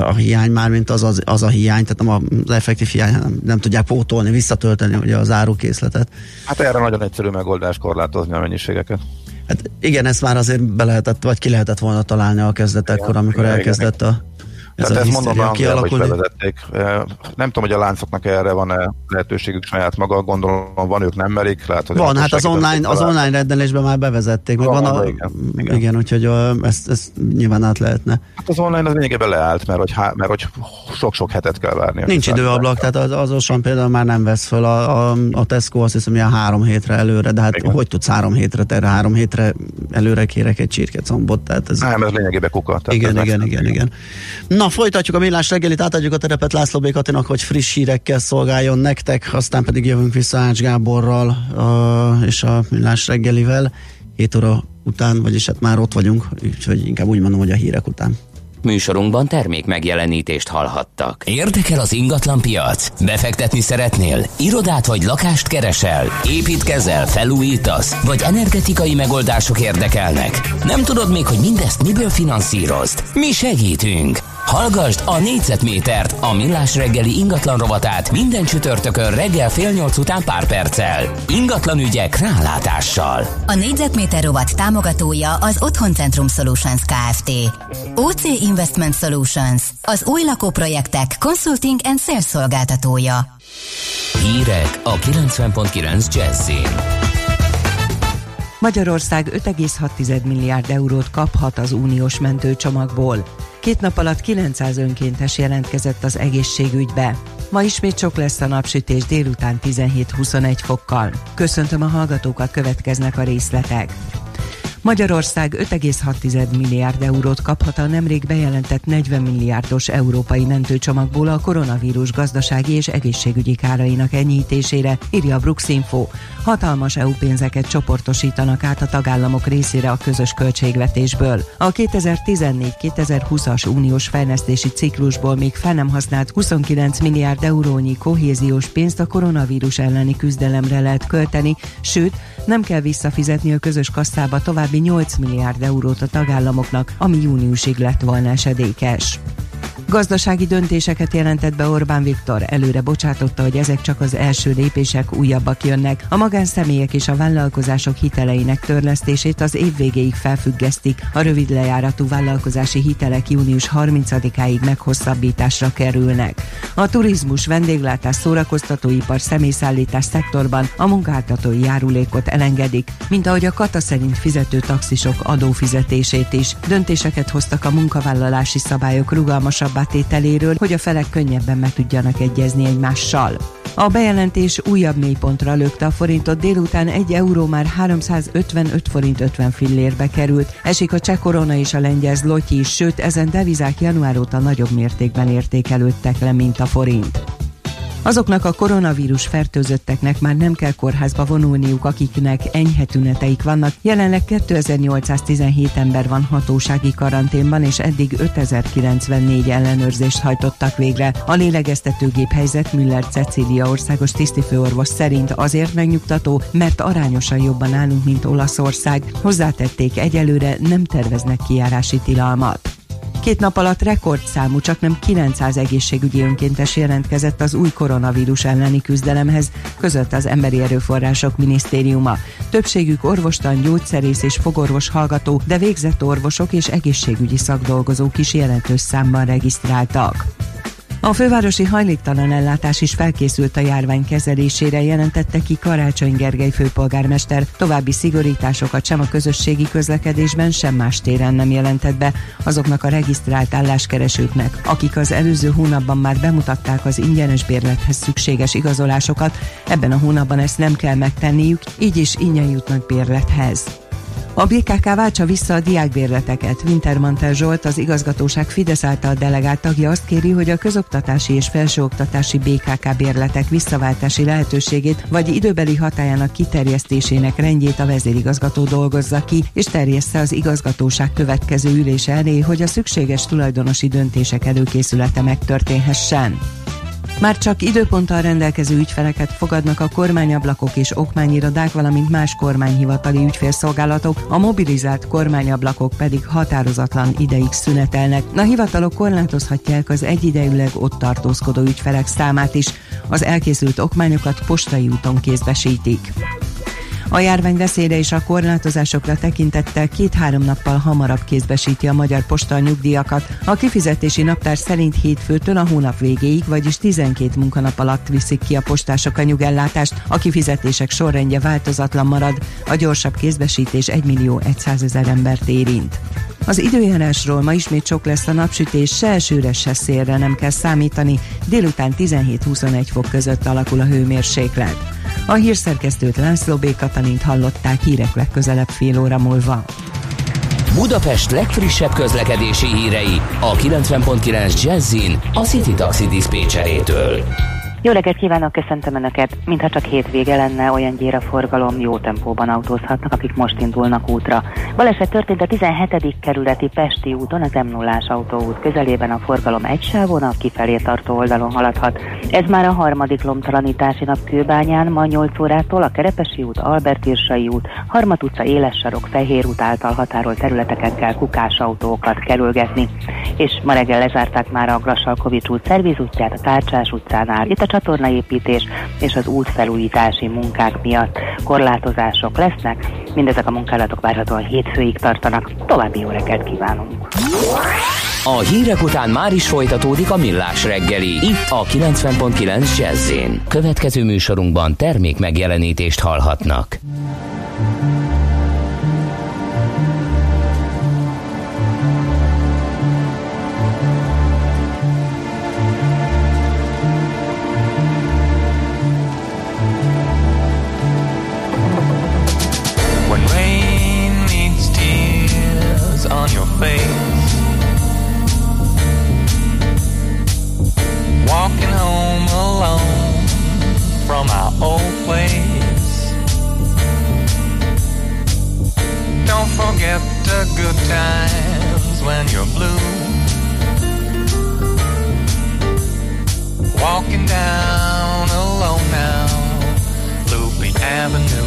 a hiány már, mint az, az, az a hiány, tehát nem az effektív hiány, nem, nem tudják pótolni, visszatölteni ugye az árukészletet. Hát erre nagyon egyszerű megoldás korlátozni a mennyiségeket. Hát igen, ezt már azért be lehetett, vagy ki lehetett volna találni a kezdetekkor, amikor igen, elkezdett a ez Tehát ezt mondom, hogy bevezették. Nem tudom, hogy a láncoknak erre van-e lehetőségük saját maga, gondolom van, ők nem merik. Lehet, hogy van, hát az online, az online rendelésben már bevezették. Van, van a, igen, igen. igen, úgyhogy a, ezt, ezt nyilván át lehetne. Hát az online az lényegében leállt, mert hogy, mert hogy sok-sok hetet kell várni. Nincs időablak, tehát az, az Osan például már nem vesz föl a, a, a Tesco azt hiszem, ilyen három hétre előre, de hát igen. hogy tudsz három hétre, terre három hétre előre kérek egy csirkecombot? Tehát ez... Nem, ez lényegében kuka. Igen, igen, igen, igen. Na, folytatjuk a millás reggelit, átadjuk a terepet László Békatinak, hogy friss hírekkel szolgáljon nektek, aztán pedig jövünk vissza Ács Gáborral uh, és a millás reggelivel 7 óra után, vagyis hát már ott vagyunk, úgyhogy inkább úgy mondom, hogy a hírek után. Műsorunkban termék megjelenítést hallhattak. Érdekel az ingatlan piac? Befektetni szeretnél? Irodát vagy lakást keresel? Építkezel, felújítasz? Vagy energetikai megoldások érdekelnek? Nem tudod még, hogy mindezt miből finanszírozd? Mi segítünk! Hallgasd a négyzetmétert, a millás reggeli ingatlan rovatát minden csütörtökön reggel fél nyolc után pár perccel. Ingatlan ügyek rálátással. A négyzetméter rovat támogatója az Otthoncentrum Solutions Kft. OC Investment Solutions, az új lakóprojektek consulting and sales szolgáltatója. Hírek a 90.9 Jazzin. Magyarország 5,6 milliárd eurót kaphat az uniós mentőcsomagból. Két nap alatt 900 önkéntes jelentkezett az egészségügybe. Ma ismét sok lesz a napsütés délután 17-21 fokkal. Köszöntöm a hallgatókat, következnek a részletek. Magyarország 5,6 milliárd eurót kaphat a nemrég bejelentett 40 milliárdos európai mentőcsomagból a koronavírus gazdasági és egészségügyi kárainak enyhítésére, írja a Info. Hatalmas EU pénzeket csoportosítanak át a tagállamok részére a közös költségvetésből. A 2014-2020-as uniós fejlesztési ciklusból még fel nem használt 29 milliárd eurónyi kohéziós pénzt a koronavírus elleni küzdelemre lehet költeni, sőt, nem kell visszafizetni a közös kasszába további 8 milliárd eurót a tagállamoknak, ami júniusig lett volna esedékes. Gazdasági döntéseket jelentett be Orbán Viktor, előre bocsátotta, hogy ezek csak az első lépések, újabbak jönnek. A magánszemélyek és a vállalkozások hiteleinek törlesztését az év végéig felfüggesztik. A rövid lejáratú vállalkozási hitelek június 30-áig meghosszabbításra kerülnek. A turizmus, vendéglátás, szórakoztatóipar, személyszállítás szektorban a munkáltatói járulékot elengedik, mint ahogy a kata szerint fizető taxisok adófizetését is. Döntéseket hoztak a munkavállalási szabályok rugalmasabb tételéről, hogy a felek könnyebben meg tudjanak egyezni egymással. A bejelentés újabb mélypontra lökte a forintot, délután 1 euró már 355 forint 50 fillérbe került. Esik a cseh korona és a lengyel zloty is, sőt ezen devizák január óta nagyobb mértékben értékelődtek le, mint a forint. Azoknak a koronavírus fertőzötteknek már nem kell kórházba vonulniuk, akiknek enyhe tüneteik vannak. Jelenleg 2817 ember van hatósági karanténban, és eddig 5094 ellenőrzést hajtottak végre. A lélegeztetőgép helyzet Müller Cecília országos tisztifőorvos szerint azért megnyugtató, mert arányosan jobban állunk, mint Olaszország. Hozzátették egyelőre nem terveznek kijárási tilalmat. Két nap alatt rekordszámú, csak nem 900 egészségügyi önkéntes jelentkezett az új koronavírus elleni küzdelemhez, között az Emberi Erőforrások Minisztériuma. Többségük orvostan, gyógyszerész és fogorvos hallgató, de végzett orvosok és egészségügyi szakdolgozók is jelentős számban regisztráltak. A fővárosi hajléktalan ellátás is felkészült a járvány kezelésére, jelentette ki Karácsony Gergely főpolgármester. További szigorításokat sem a közösségi közlekedésben, sem más téren nem jelentett be azoknak a regisztrált álláskeresőknek, akik az előző hónapban már bemutatták az ingyenes bérlethez szükséges igazolásokat. Ebben a hónapban ezt nem kell megtenniük, így is ingyen jutnak bérlethez. A BKK váltsa vissza a diákbérleteket. Wintermantel Zsolt, az igazgatóság Fidesz által delegált tagja azt kéri, hogy a közoktatási és felsőoktatási BKK bérletek visszaváltási lehetőségét vagy időbeli hatájának kiterjesztésének rendjét a vezérigazgató dolgozza ki, és terjessze az igazgatóság következő ülése elé, hogy a szükséges tulajdonosi döntések előkészülete megtörténhessen. Már csak időponttal rendelkező ügyfeleket fogadnak a kormányablakok és okmányirodák, valamint más kormányhivatali ügyfélszolgálatok, a mobilizált kormányablakok pedig határozatlan ideig szünetelnek. A hivatalok korlátozhatják az egyidejűleg ott tartózkodó ügyfelek számát is. Az elkészült okmányokat postai úton kézbesítik. A járvány veszélyre és a korlátozásokra tekintettel két-három nappal hamarabb kézbesíti a Magyar Posta a nyugdíjakat. A kifizetési naptár szerint hétfőtől a hónap végéig, vagyis 12 munkanap alatt viszik ki a postások a nyugellátást. A kifizetések sorrendje változatlan marad. A gyorsabb kézbesítés 1 millió 100 ezer embert érint. Az időjárásról ma ismét sok lesz a napsütés, se esőre, se szélre nem kell számítani, délután 17-21 fok között alakul a hőmérséklet. A hírszerkesztőt László B. Katalint hallották hírek legközelebb fél óra múlva. Budapest legfrissebb közlekedési hírei a 90.9 Jazzin a City Taxi Dispécsejétől. Jó reggelt kívánok, köszöntöm Önöket! Mintha csak hétvége lenne, olyan gyér a forgalom, jó tempóban autózhatnak, akik most indulnak útra. Baleset történt a 17. kerületi Pesti úton, az m 0 autóút közelében a forgalom egy sávon, a kifelé tartó oldalon haladhat. Ez már a harmadik lomtalanítási nap Kőbányán, ma 8 órától a Kerepesi út, Albert Irsai út, Harmat utca, Éles sarok, Fehér út által határolt területeken kell kukás autókat kerülgetni. És ma reggel lezárták már a Grassalkovics út szervizútját a Tárcsás utcánál. Itt a csatornaépítés és az útfelújítási munkák miatt korlátozások lesznek. Mindezek a munkálatok várhatóan hétfőig tartanak. További jó reggelt kívánunk! A hírek után már is folytatódik a millás reggeli. Itt a 90.9 jazz Következő műsorunkban termék megjelenítést hallhatnak. from our old place. Don't forget the good times when you're blue. Walking down alone now, Loopy Avenue.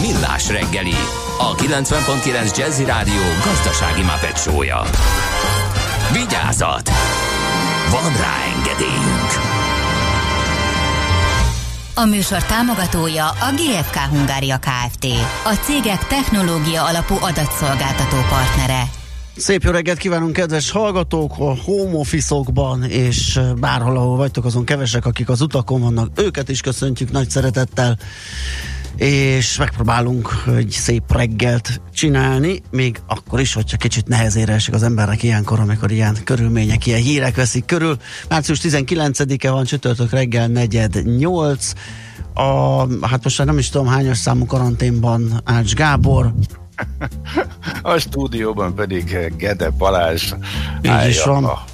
Millás reggeli, a 90.9 Jazzy Rádió gazdasági mapetsója. Vigyázat! Van rá engedélyünk! A műsor támogatója a GFK Hungária Kft. A cégek technológia alapú adatszolgáltató partnere. Szép jó reggelt kívánunk, kedves hallgatók! A home office és bárhol, ahol vagytok, azon kevesek, akik az utakon vannak, őket is köszöntjük nagy szeretettel és megpróbálunk egy szép reggelt csinálni, még akkor is, hogyha kicsit nehezére esik az embernek ilyenkor, amikor ilyen körülmények, ilyen hírek veszik körül. Március 19-e van csütörtök reggel, negyed 8. A, hát most nem is tudom hányos számú karanténban Ács Gábor. A stúdióban pedig Gede Balázs. Így is van. A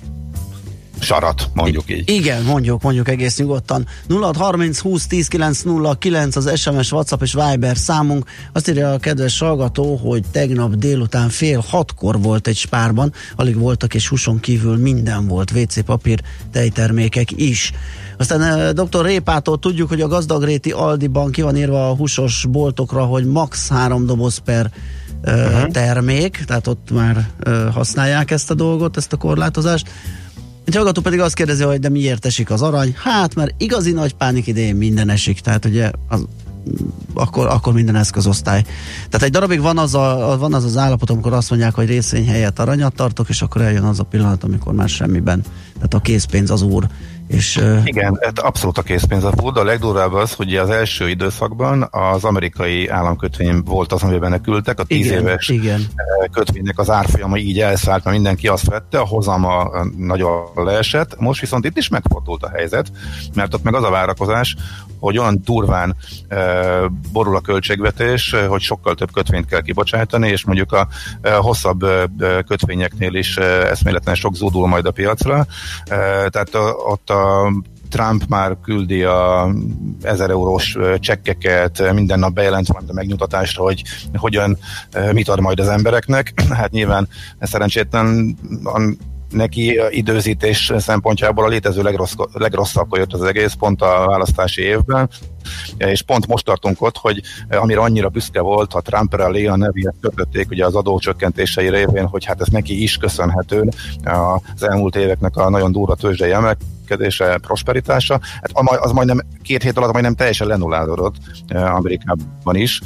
sarat, mondjuk így. Igen, mondjuk, mondjuk egész nyugodtan. 0630 20 10 909 az SMS, WhatsApp és Viber számunk. Azt írja a kedves hallgató, hogy tegnap délután fél hatkor volt egy spárban, alig voltak és húson kívül minden volt, WC papír, tejtermékek is. Aztán dr. Répától tudjuk, hogy a gazdagréti Aldiban ki van írva a húsos boltokra, hogy max. három doboz per uh-huh. termék, tehát ott már uh, használják ezt a dolgot, ezt a korlátozást. Egy hallgató pedig azt kérdezi, hogy de miért esik az arany? Hát, mert igazi nagy pánik idején minden esik, tehát ugye az, akkor, akkor minden eszközosztály. Tehát egy darabig van az, a, van az az állapot, amikor azt mondják, hogy részvény helyett aranyat tartok, és akkor eljön az a pillanat, amikor már semmiben. Tehát a készpénz az úr. És. Igen, hát abszolút a készpénz a food. A legdurvább az, hogy az első időszakban az amerikai államkötvény volt az, amiben küldtek, a tíz igen, éves igen. kötvénynek az árfolyama így elszállt, mert mindenki azt vette, a hozama nagyon leesett. Most viszont itt is megfordult a helyzet, mert ott meg az a várakozás, hogy olyan durván e, borul a költségvetés, hogy sokkal több kötvényt kell kibocsátani, és mondjuk a e, hosszabb e, kötvényeknél is e, eszméletlen sok zúdul majd a piacra. E, tehát a, ott a Trump már küldi a 1000 eurós csekkeket, minden nap bejelent valamit a megnyugtatásra, hogy hogyan, mit ad majd az embereknek. Hát nyilván szerencsétlen neki időzítés szempontjából a létező legrossz, legrosszabb jött az egész, pont a választási évben, és pont most tartunk ott, hogy amire annyira büszke volt, ha Trump elé a nevét kötötték ugye az adócsökkentései révén, hogy hát ez neki is köszönhető az elmúlt éveknek a nagyon durva tőzsdei emelkedése, prosperitása, hát az majdnem két hét alatt majdnem teljesen lenullálódott Amerikában is,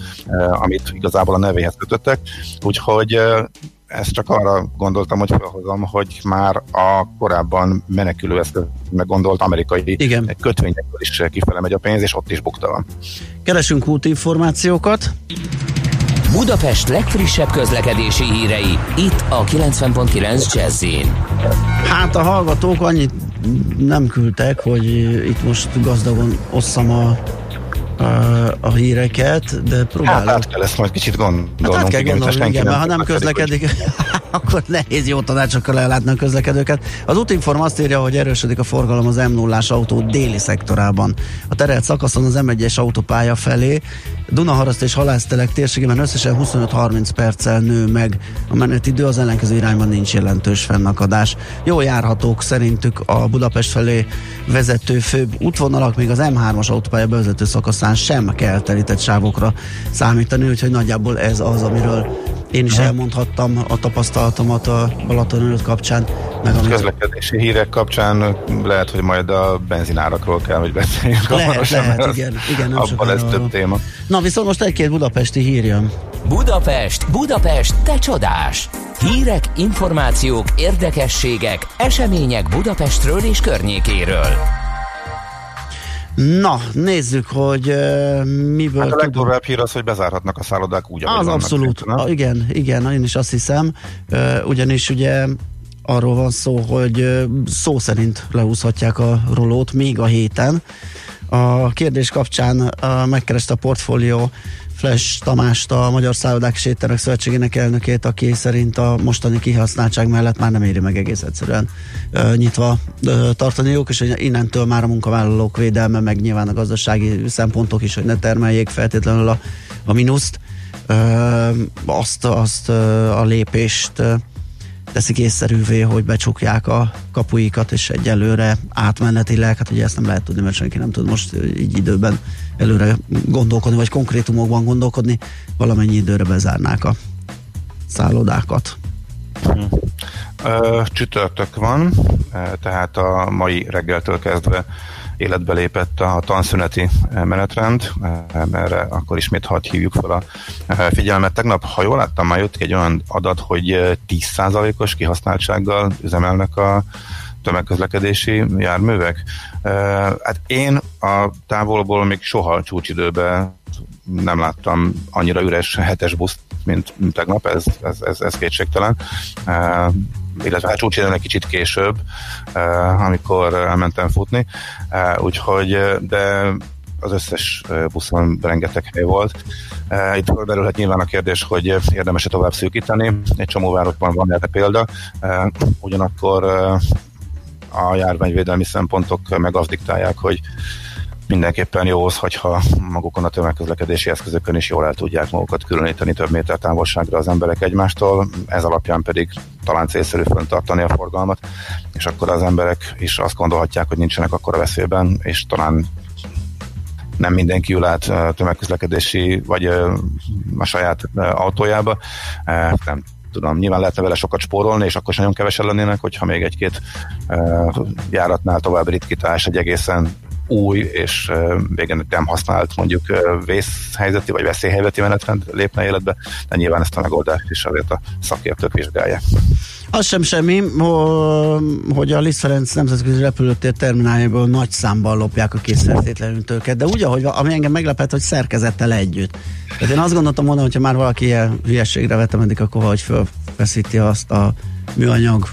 amit igazából a nevéhez kötöttek, úgyhogy ezt csak arra gondoltam, hogy felhozom, hogy már a korábban menekülő meg gondolt amerikai Igen. kötvényekből is kifele megy a pénz, és ott is bukta van. Keresünk útinformációkat. Budapest legfrissebb közlekedési hírei, itt a 90.9 jazz Hát a hallgatók annyit nem küldtek, hogy itt most gazdagon osszam a a, a híreket, de próbálok. Hát át kell ezt majd kicsit gondolnunk. Hát át kell gondolni, igen, mert ha nem közlekedik, hogy... akkor nehéz jó tanácsokkal ellátni a közlekedőket. Az útinform azt írja, hogy erősödik a forgalom az m 0 autó déli szektorában. A terelt szakaszon az M1-es autópálya felé Dunaharaszt és Halásztelek térségében összesen 25-30 perccel nő meg a menetidő, az ellenkező irányban nincs jelentős fennakadás. Jó járhatók szerintük a Budapest felé vezető főbb útvonalak, még az M3-as autópálya bevezető szakaszán sem kell telített sávokra számítani, úgyhogy nagyjából ez az, amiről én is elmondhattam a tapasztalatomat a Balaton előtt kapcsán. Meg a közlekedési hírek kapcsán lehet, hogy majd a benzinárakról kell, hogy beszéljünk. Lehet, lehet, igen, igen, nem abban lesz több téma. Na, viszont most egy-két budapesti hír jön. Budapest, Budapest, te csodás! Hírek, információk, érdekességek, események Budapestről és környékéről. Na, nézzük, hogy uh, miből hát a legdurvább hír az, hogy bezárhatnak a szállodák úgy, Az abszolút, a, igen, igen, én is azt hiszem, uh, ugyanis ugye arról van szó, hogy uh, szó szerint lehúzhatják a rolót még a héten. A kérdés kapcsán uh, megkereste a portfólió Flash Tamást, a Magyar Szállodák és Étterek Szövetségének elnökét, aki szerint a mostani kihasználtság mellett már nem éri meg egész egyszerűen uh, nyitva uh, tartaniuk, és innentől már a munkavállalók védelme, meg nyilván a gazdasági szempontok is, hogy ne termeljék feltétlenül a, a minuszt, uh, azt, azt uh, a lépést uh, teszik észszerűvé, hogy becsukják a kapuikat, és egyelőre átmenetileg, hát ugye ezt nem lehet tudni, mert senki nem tud most így időben előre gondolkodni, vagy konkrétumokban gondolkodni, valamennyi időre bezárnák a szállodákat. Csütörtök van, tehát a mai reggeltől kezdve életbe lépett a tanszüneti menetrend, erre akkor ismét hadd hívjuk fel a figyelmet. Tegnap, ha jól láttam, már jött egy olyan adat, hogy 10%-os kihasználtsággal üzemelnek a tömegközlekedési járművek. Hát én a távolból még soha csúcsidőben nem láttam annyira üres hetes buszt, mint tegnap, ez, ez, ez, ez kétségtelen. Illetve hát csúcsidőn egy kicsit később, uh, amikor elmentem futni, uh, úgyhogy, de az összes buszon rengeteg hely volt. Itt felmerülhet nyilván a kérdés, hogy érdemes-e tovább szűkíteni. Egy csomó városban van erre példa. Ugyanakkor a járványvédelmi szempontok meg azt diktálják, hogy mindenképpen jó az, hogyha magukon a tömegközlekedési eszközökön is jól el tudják magukat különíteni több méter távolságra az emberek egymástól, ez alapján pedig talán célszerű föntartani a forgalmat, és akkor az emberek is azt gondolhatják, hogy nincsenek akkor a veszélyben, és talán nem mindenki ül át tömegközlekedési, vagy a saját autójába. Nem tudom, nyilván lehetne vele sokat spórolni, és akkor is nagyon kevesen lennének, hogyha még egy-két járatnál tovább ritkítás egy egészen új és végén nem használt mondjuk vészhelyzeti vagy veszélyhelyzeti menetrend lépne életbe, de nyilván ezt a megoldást is azért a szakértők vizsgálják. Az sem semmi, hogy a Liszt Ferenc nemzetközi repülőtér termináljából nagy számban lopják a készfeltétlenül tőket, de úgy, ahogy ami engem meglepett, hogy szerkezettel együtt. Tehát én azt gondoltam volna, hogyha már valaki ilyen hülyeségre vettem eddig, akkor hogy fölfeszíti azt a műanyag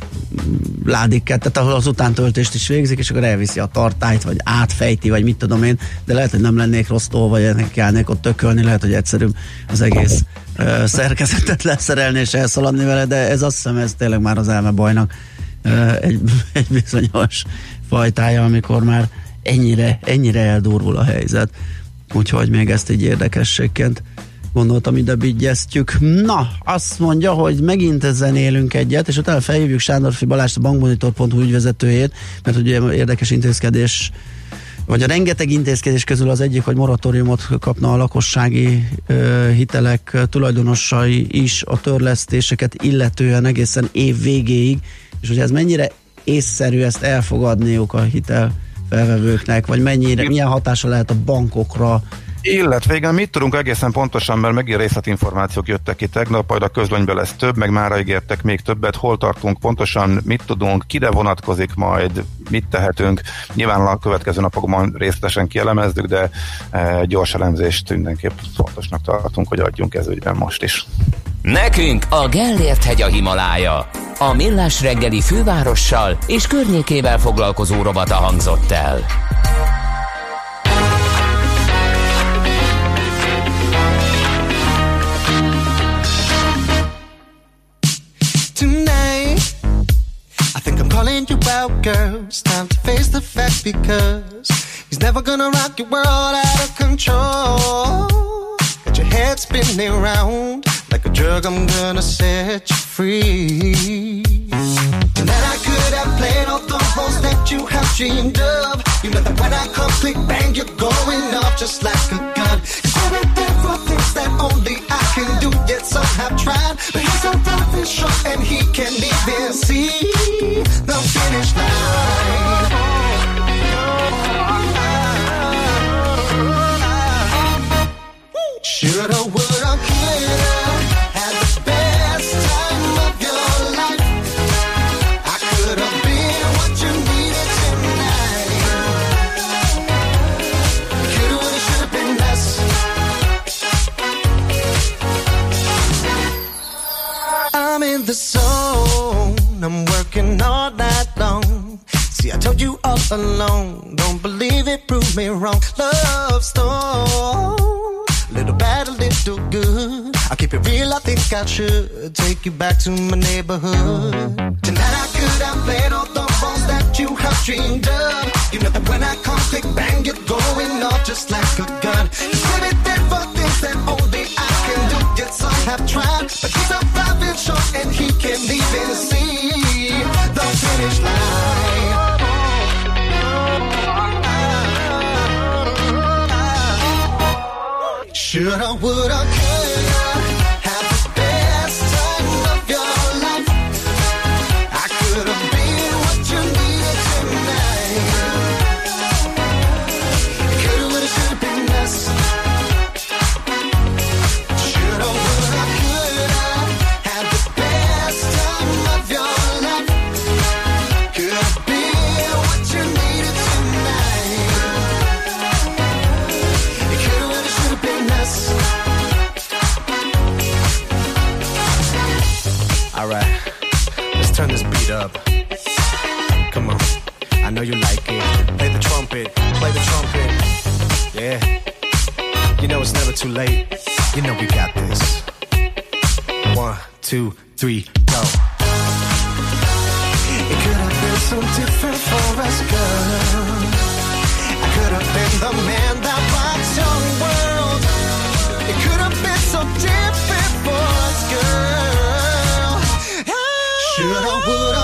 ládiket, tehát ahol az utántöltést is végzik, és akkor elviszi a tartályt, vagy átfejti, vagy mit tudom én, de lehet, hogy nem lennék rossz tól, vagy ennek kellnék ott tökölni, lehet, hogy egyszerűbb az egész ö, szerkezetet leszerelni és elszaladni vele, de ez azt hiszem, ez tényleg már az elmebajnak ö, egy, egy bizonyos fajtája, amikor már ennyire, ennyire eldurvul a helyzet. Úgyhogy még ezt egy érdekességként gondoltam ide bigyeztjük. Na, azt mondja, hogy megint ezen élünk egyet, és utána felhívjuk Sándorfi Balást, a bankmonitor.hu ügyvezetőjét, mert ugye érdekes intézkedés vagy a rengeteg intézkedés közül az egyik, hogy moratóriumot kapna a lakossági ö, hitelek tulajdonosai is a törlesztéseket illetően egészen év végéig, és hogy ez mennyire észszerű ezt elfogadniuk a hitel felvevőknek, vagy mennyire, milyen hatása lehet a bankokra, illetve igen, mit tudunk egészen pontosan, mert megint részletinformációk jöttek ki tegnap, majd a közlönyben lesz több, meg már ígértek még többet, hol tartunk pontosan, mit tudunk, kire vonatkozik majd, mit tehetünk. Nyilván a következő napokban részletesen kielemezzük, de e, gyors elemzést mindenképp fontosnak tartunk, hogy adjunk ez ügyben most is. Nekünk a Gellért hegy a Himalája. A Millás reggeli fővárossal és környékével foglalkozó robata hangzott el. Calling you out, girl. It's time to face the fact because he's never gonna rock your world out of control. Got your head spinning around like a drug. I'm gonna set you free. Tonight I could have played all the roles that you have dreamed of. You know that when I come click bang, you're going off just like a gun. Cause there for things that only some have tried, but he's a dolphin shark and he can't even see the finish line. Should've the zone. I'm working all night long. See, I told you all along. Don't believe it, prove me wrong. Love storm. Little bad, a little good. I keep it real, I think I should take you back to my neighborhood. Tonight I could have played all the roles that you have dreamed of. You know that when I come quick bang, you're going off just like a gun. Give it there for things that only I can do. Yet some have tried, and he can't even see the finish line. Shoulda, woulda, turn this beat up. Come on, I know you like it. Play the trumpet, play the trumpet. Yeah, you know it's never too late. You know we got this. One, two, three, go. It could have been so different for us, girl. I could have been the man that Should I, put on.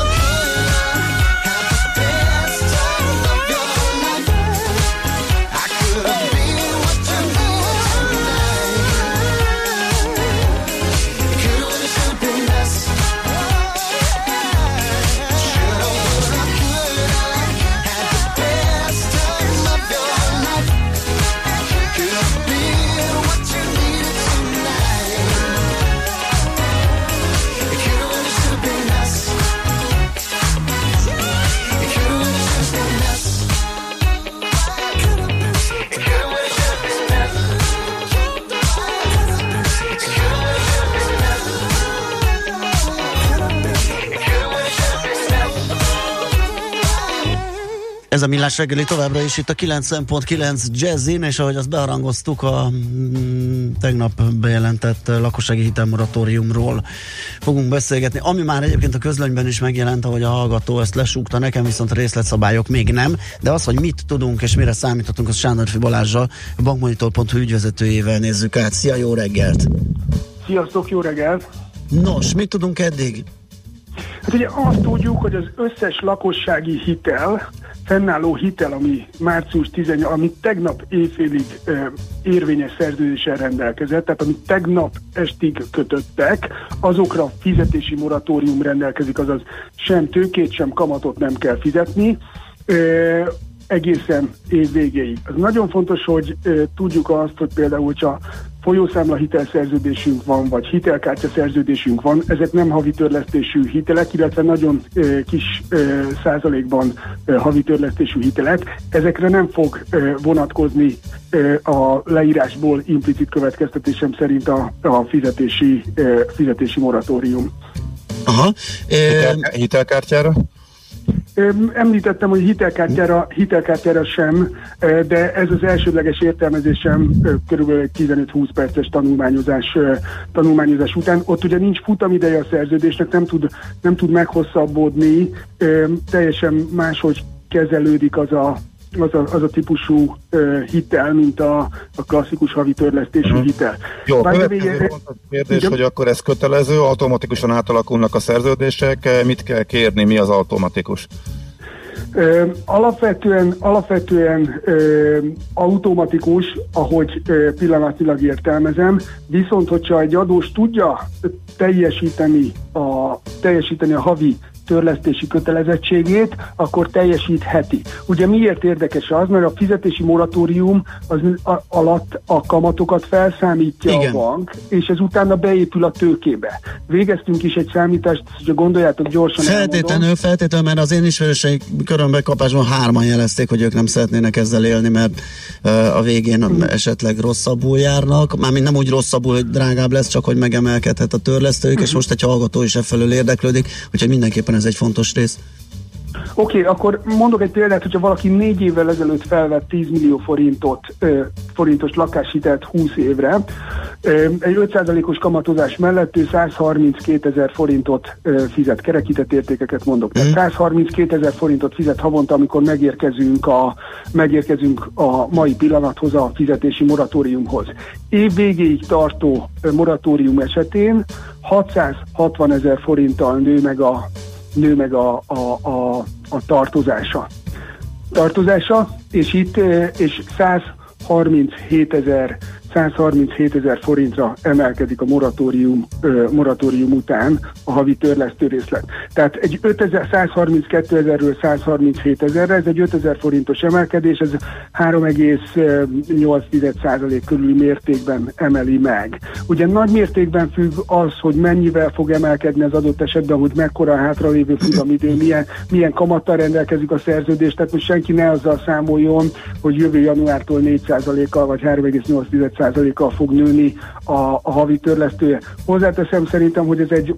Ez a millás reggeli továbbra is itt a 9.9 Jazzin, és ahogy azt beharangoztuk a mm, tegnap bejelentett lakossági hitelmoratóriumról fogunk beszélgetni, ami már egyébként a közlönyben is megjelent, ahogy a hallgató ezt lesúgta, nekem viszont a részletszabályok még nem, de az, hogy mit tudunk és mire számíthatunk, az Sándorfi Balázsjal, a bankmonitor.hu ügyvezetőjével nézzük át. Szia, jó reggelt! Sziasztok, jó reggelt! Nos, mit tudunk eddig? Hát ugye azt tudjuk, hogy az összes lakossági hitel, fennálló hitel, ami március 18, ami tegnap éjfélig érvényes szerződéssel rendelkezett, tehát amit tegnap estig kötöttek, azokra fizetési moratórium rendelkezik, azaz sem tőkét, sem kamatot nem kell fizetni. Egészen év végéig. Ez nagyon fontos, hogy e, tudjuk azt, hogy például, hogyha folyószámla hitelszerződésünk van, vagy hitelkártya szerződésünk van, ezek nem havi törlesztésű hitelek, illetve nagyon e, kis e, százalékban e, havi törlesztésű hitelek. Ezekre nem fog e, vonatkozni e, a leírásból implicit következtetésem szerint a, a fizetési, e, fizetési moratórium. Aha. Hitel, hitelkártyára? Említettem, hogy hitelkártyára, hitelkártyára sem, de ez az elsődleges értelmezésem körülbelül egy 15-20 perces tanulmányozás, tanulmányozás után. Ott ugye nincs futamideje a szerződésnek, nem tud, nem tud meghosszabbódni, teljesen máshogy kezelődik az a, az a, az a típusú uh, hitel, mint a, a klasszikus havi törlesztésű uh-huh. hitel. Jó, következő kérdés, igen? hogy akkor ez kötelező, automatikusan átalakulnak a szerződések, mit kell kérni, mi az automatikus? Alapvetően, alapvetően ö, automatikus, ahogy ö, pillanatilag értelmezem, viszont hogyha egy adós tudja teljesíteni a, teljesíteni a havi törlesztési kötelezettségét, akkor teljesítheti. Ugye miért érdekes az? Mert a fizetési moratórium az alatt a kamatokat felszámítja Igen. a bank, és ez utána beépül a tőkébe. Végeztünk is egy számítást, hogyha gondoljátok gyorsan Feltétlenül, elmondom. feltétlenül, mert az én ismerőseik körömbe kapásban hárman jelezték, hogy ők nem szeretnének ezzel élni, mert uh, a végén hmm. esetleg rosszabbul járnak. Mármint nem úgy rosszabbul, hogy drágább lesz, csak hogy megemelkedhet a törlesztőjük, hmm. és most egy hallgató is e felől érdeklődik, úgyhogy mindenképpen ez egy fontos rész. Oké, okay, akkor mondok egy példát, hogyha valaki négy évvel ezelőtt felvett 10 millió forintot, ö, forintos lakáshitelt 20 évre, ö, egy 5%-os kamatozás mellett ő 132 ezer forintot ö, fizet, kerekített értékeket mondok. Tehát 132 ezer forintot fizet havonta, amikor megérkezünk a, megérkezünk a mai pillanathoz, a fizetési moratóriumhoz. Év végéig tartó moratórium esetén 660 ezer forinttal nő meg a nő meg a, a, a, a tartozása. Tartozása, és itt és 137 ezer 137 ezer forintra emelkedik a moratórium, moratórium után a havi törlesztő részlet. Tehát egy 5000, 132 ezerről 137 ezerre, ez egy 5000 forintos emelkedés, ez 3,8% körüli mértékben emeli meg. Ugye nagy mértékben függ az, hogy mennyivel fog emelkedni az adott esetben, hogy mekkora a hátralévő futamidő, milyen, milyen kamattal rendelkezik a szerződés, tehát most senki ne azzal számoljon, hogy jövő januártól 4%-kal vagy 3,8 százalékkal fog nőni a, a havi törlesztője. Hozzáteszem szerintem, hogy ez egy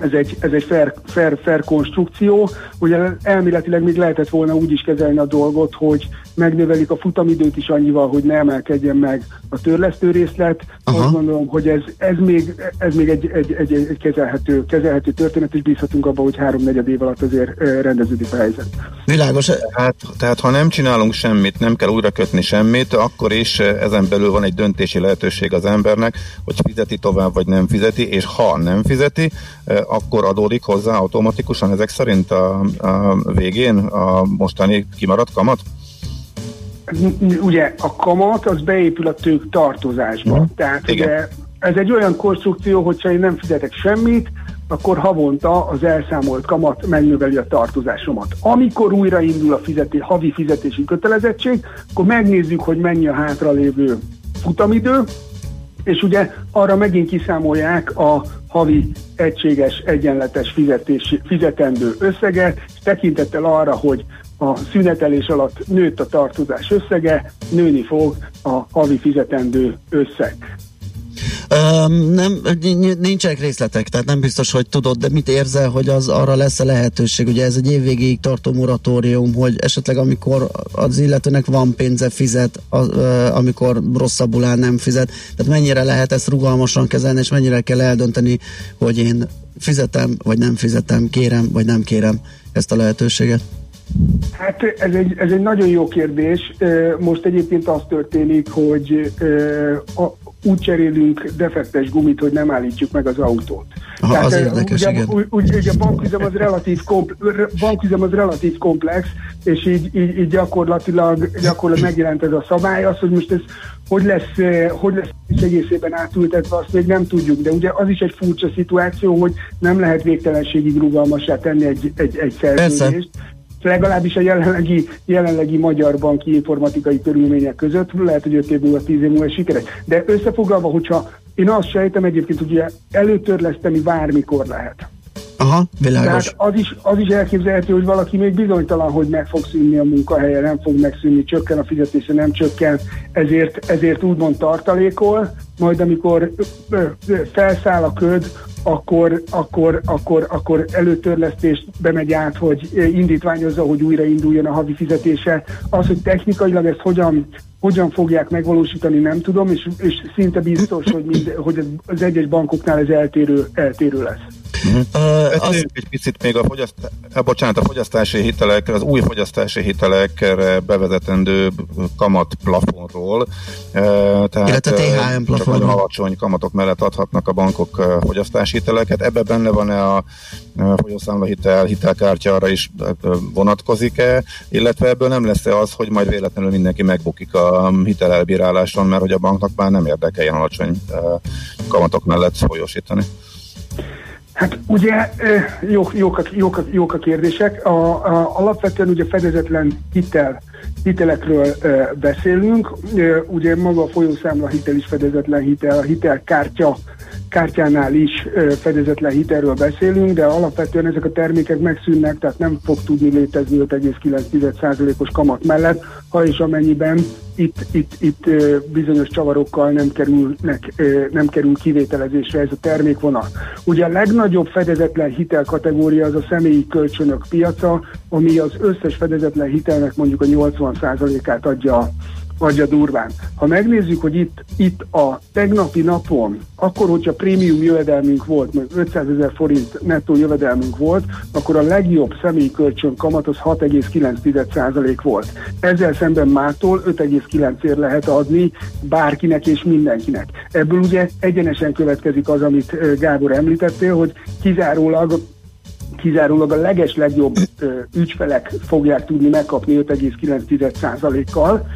ez egy, ez egy fair, fair, fair konstrukció. Ugye elméletileg még lehetett volna úgy is kezelni a dolgot, hogy megnövelik a futamidőt is annyival, hogy ne emelkedjen meg a törlesztő részlet. Aha. Azt gondolom, hogy ez, ez még, ez még egy, egy, egy, egy kezelhető, kezelhető történet, és bízhatunk abban, hogy három-negyed év alatt azért rendeződik a helyzet. Világos. Tehát, tehát ha nem csinálunk semmit, nem kell újra kötni semmit, akkor is ezen belül van egy döntési lehetőség az embernek, hogy fizeti tovább, vagy nem fizeti, és ha nem fizeti, akkor adódik hozzá automatikusan ezek szerint a, a végén a mostani kimaradt kamat? Ugye a kamat az beépül a tők tartozásba. Mm. Tehát Igen. ugye ez egy olyan konstrukció, hogyha én nem fizetek semmit, akkor havonta az elszámolt kamat megnöveli a tartozásomat. Amikor újraindul a fizeti, havi fizetési kötelezettség, akkor megnézzük, hogy mennyi a hátralévő futamidő, és ugye arra megint kiszámolják a havi egységes egyenletes fizetési, fizetendő összeget, és tekintettel arra, hogy a szünetelés alatt nőtt a tartozás összege, nőni fog a havi fizetendő összeg. Um, nem, nincsenek részletek, tehát nem biztos, hogy tudod, de mit érzel, hogy az arra lesz a lehetőség? Ugye ez egy évvégéig tartó moratórium, hogy esetleg amikor az illetőnek van pénze fizet, az, amikor rosszabbul áll nem fizet, tehát mennyire lehet ezt rugalmasan kezelni, és mennyire kell eldönteni, hogy én fizetem, vagy nem fizetem, kérem, vagy nem kérem ezt a lehetőséget? Hát ez egy, ez egy nagyon jó kérdés. Most egyébként az történik, hogy úgy cserélünk defektes gumit, hogy nem állítjuk meg az autót. Aha, Tehát, az érdekes, ugye, igen. Úgy, ugye a banküzem az relatív, kompl- banküzem az relatív komplex, és így, így, így gyakorlatilag, gyakorlatilag megjelent ez a szabály. Az, hogy most ez hogy lesz, hogy lesz egészében átültetve, azt még nem tudjuk, de ugye az is egy furcsa szituáció, hogy nem lehet végtelenségig rugalmasá tenni egy, egy, egy szerződést legalábbis a jelenlegi, jelenlegi magyar banki informatikai körülmények között, lehet, hogy 5 év múlva, 10 év múlva sikeres. De összefoglalva, hogyha én azt sejtem egyébként, hogy előtörleszteni bármikor lehet. Aha, világos. Tehát az is, az is elképzelhető, hogy valaki még bizonytalan, hogy meg fog szűnni a munkahelye, nem fog megszűnni, csökken a fizetése, nem csökken, ezért, ezért úgymond tartalékol, majd amikor felszáll a köd, akkor, akkor, akkor, akkor előtörlesztést bemegy át, hogy indítványozza, hogy újra induljon a havi fizetése. Az, hogy technikailag ezt hogyan, hogyan fogják megvalósítani, nem tudom, és, és szinte biztos, hogy, mind, hogy az egyes bankoknál ez eltérő, eltérő lesz. Uh-huh. Uh, az... egy picit még a, fogyaszt... eh, bocsánat, a fogyasztási hitelek, az új fogyasztási hitelekre bevezetendő kamat plafonról. Uh, tehát, Illetve THM plafonról. Nagyon alacsony kamatok mellett adhatnak a bankok uh, fogyasztási hiteleket. Ebben benne van-e a folyószámla hitel, hitelkártya arra is vonatkozik-e, illetve ebből nem lesz-e az, hogy majd véletlenül mindenki megbukik a hitelelbíráláson, mert hogy a banknak már nem érdekeljen alacsony kamatok mellett folyósítani. Hát ugye jók, jók, a, jók, jók a kérdések. A, a, alapvetően ugye fedezetlen hitel, hitelekről beszélünk. Ugye maga a folyószámla hitel is fedezetlen hitel, a hitelkártya kártyánál is fedezetlen hitelről beszélünk, de alapvetően ezek a termékek megszűnnek, tehát nem fog tudni létezni 5,9%-os kamat mellett, ha és amennyiben itt, itt, itt bizonyos csavarokkal nem, kerülnek, nem kerül kivételezésre ez a termékvonal. Ugye a legnagyobb fedezetlen hitel kategória az a személyi kölcsönök piaca, ami az összes fedezetlen hitelnek mondjuk a 80%-át adja adja durván. Ha megnézzük, hogy itt, itt a tegnapi napon, akkor, hogyha prémium jövedelmünk volt, meg 500 ezer forint nettó jövedelmünk volt, akkor a legjobb személyi kölcsön kamat az 6,9% volt. Ezzel szemben mától 5,9-ért lehet adni bárkinek és mindenkinek. Ebből ugye egyenesen következik az, amit Gábor említettél, hogy kizárólag kizárólag a leges legjobb ügyfelek fogják tudni megkapni 5,9%-kal,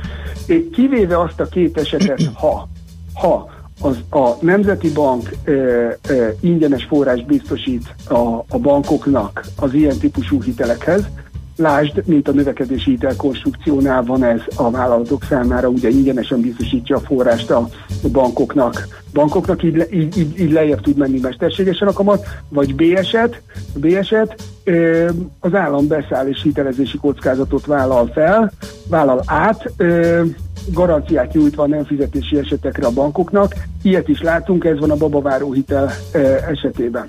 kivéve azt a két esetet, ha, ha az a Nemzeti Bank ö, ö, ingyenes forrás biztosít a, a bankoknak az ilyen típusú hitelekhez, Lásd, mint a növekedési hitelkonstrukciónál van ez a vállalatok számára, ugye ingyenesen biztosítja a forrást a bankoknak. Bankoknak így, le, így, így, így lejjebb tud menni mesterségesen a kamat, vagy B eset, B eset az állam beszáll és hitelezési kockázatot vállal fel, vállal át, garanciát nyújtva a nem fizetési esetekre a bankoknak. Ilyet is látunk, ez van a babaváró hitel esetében.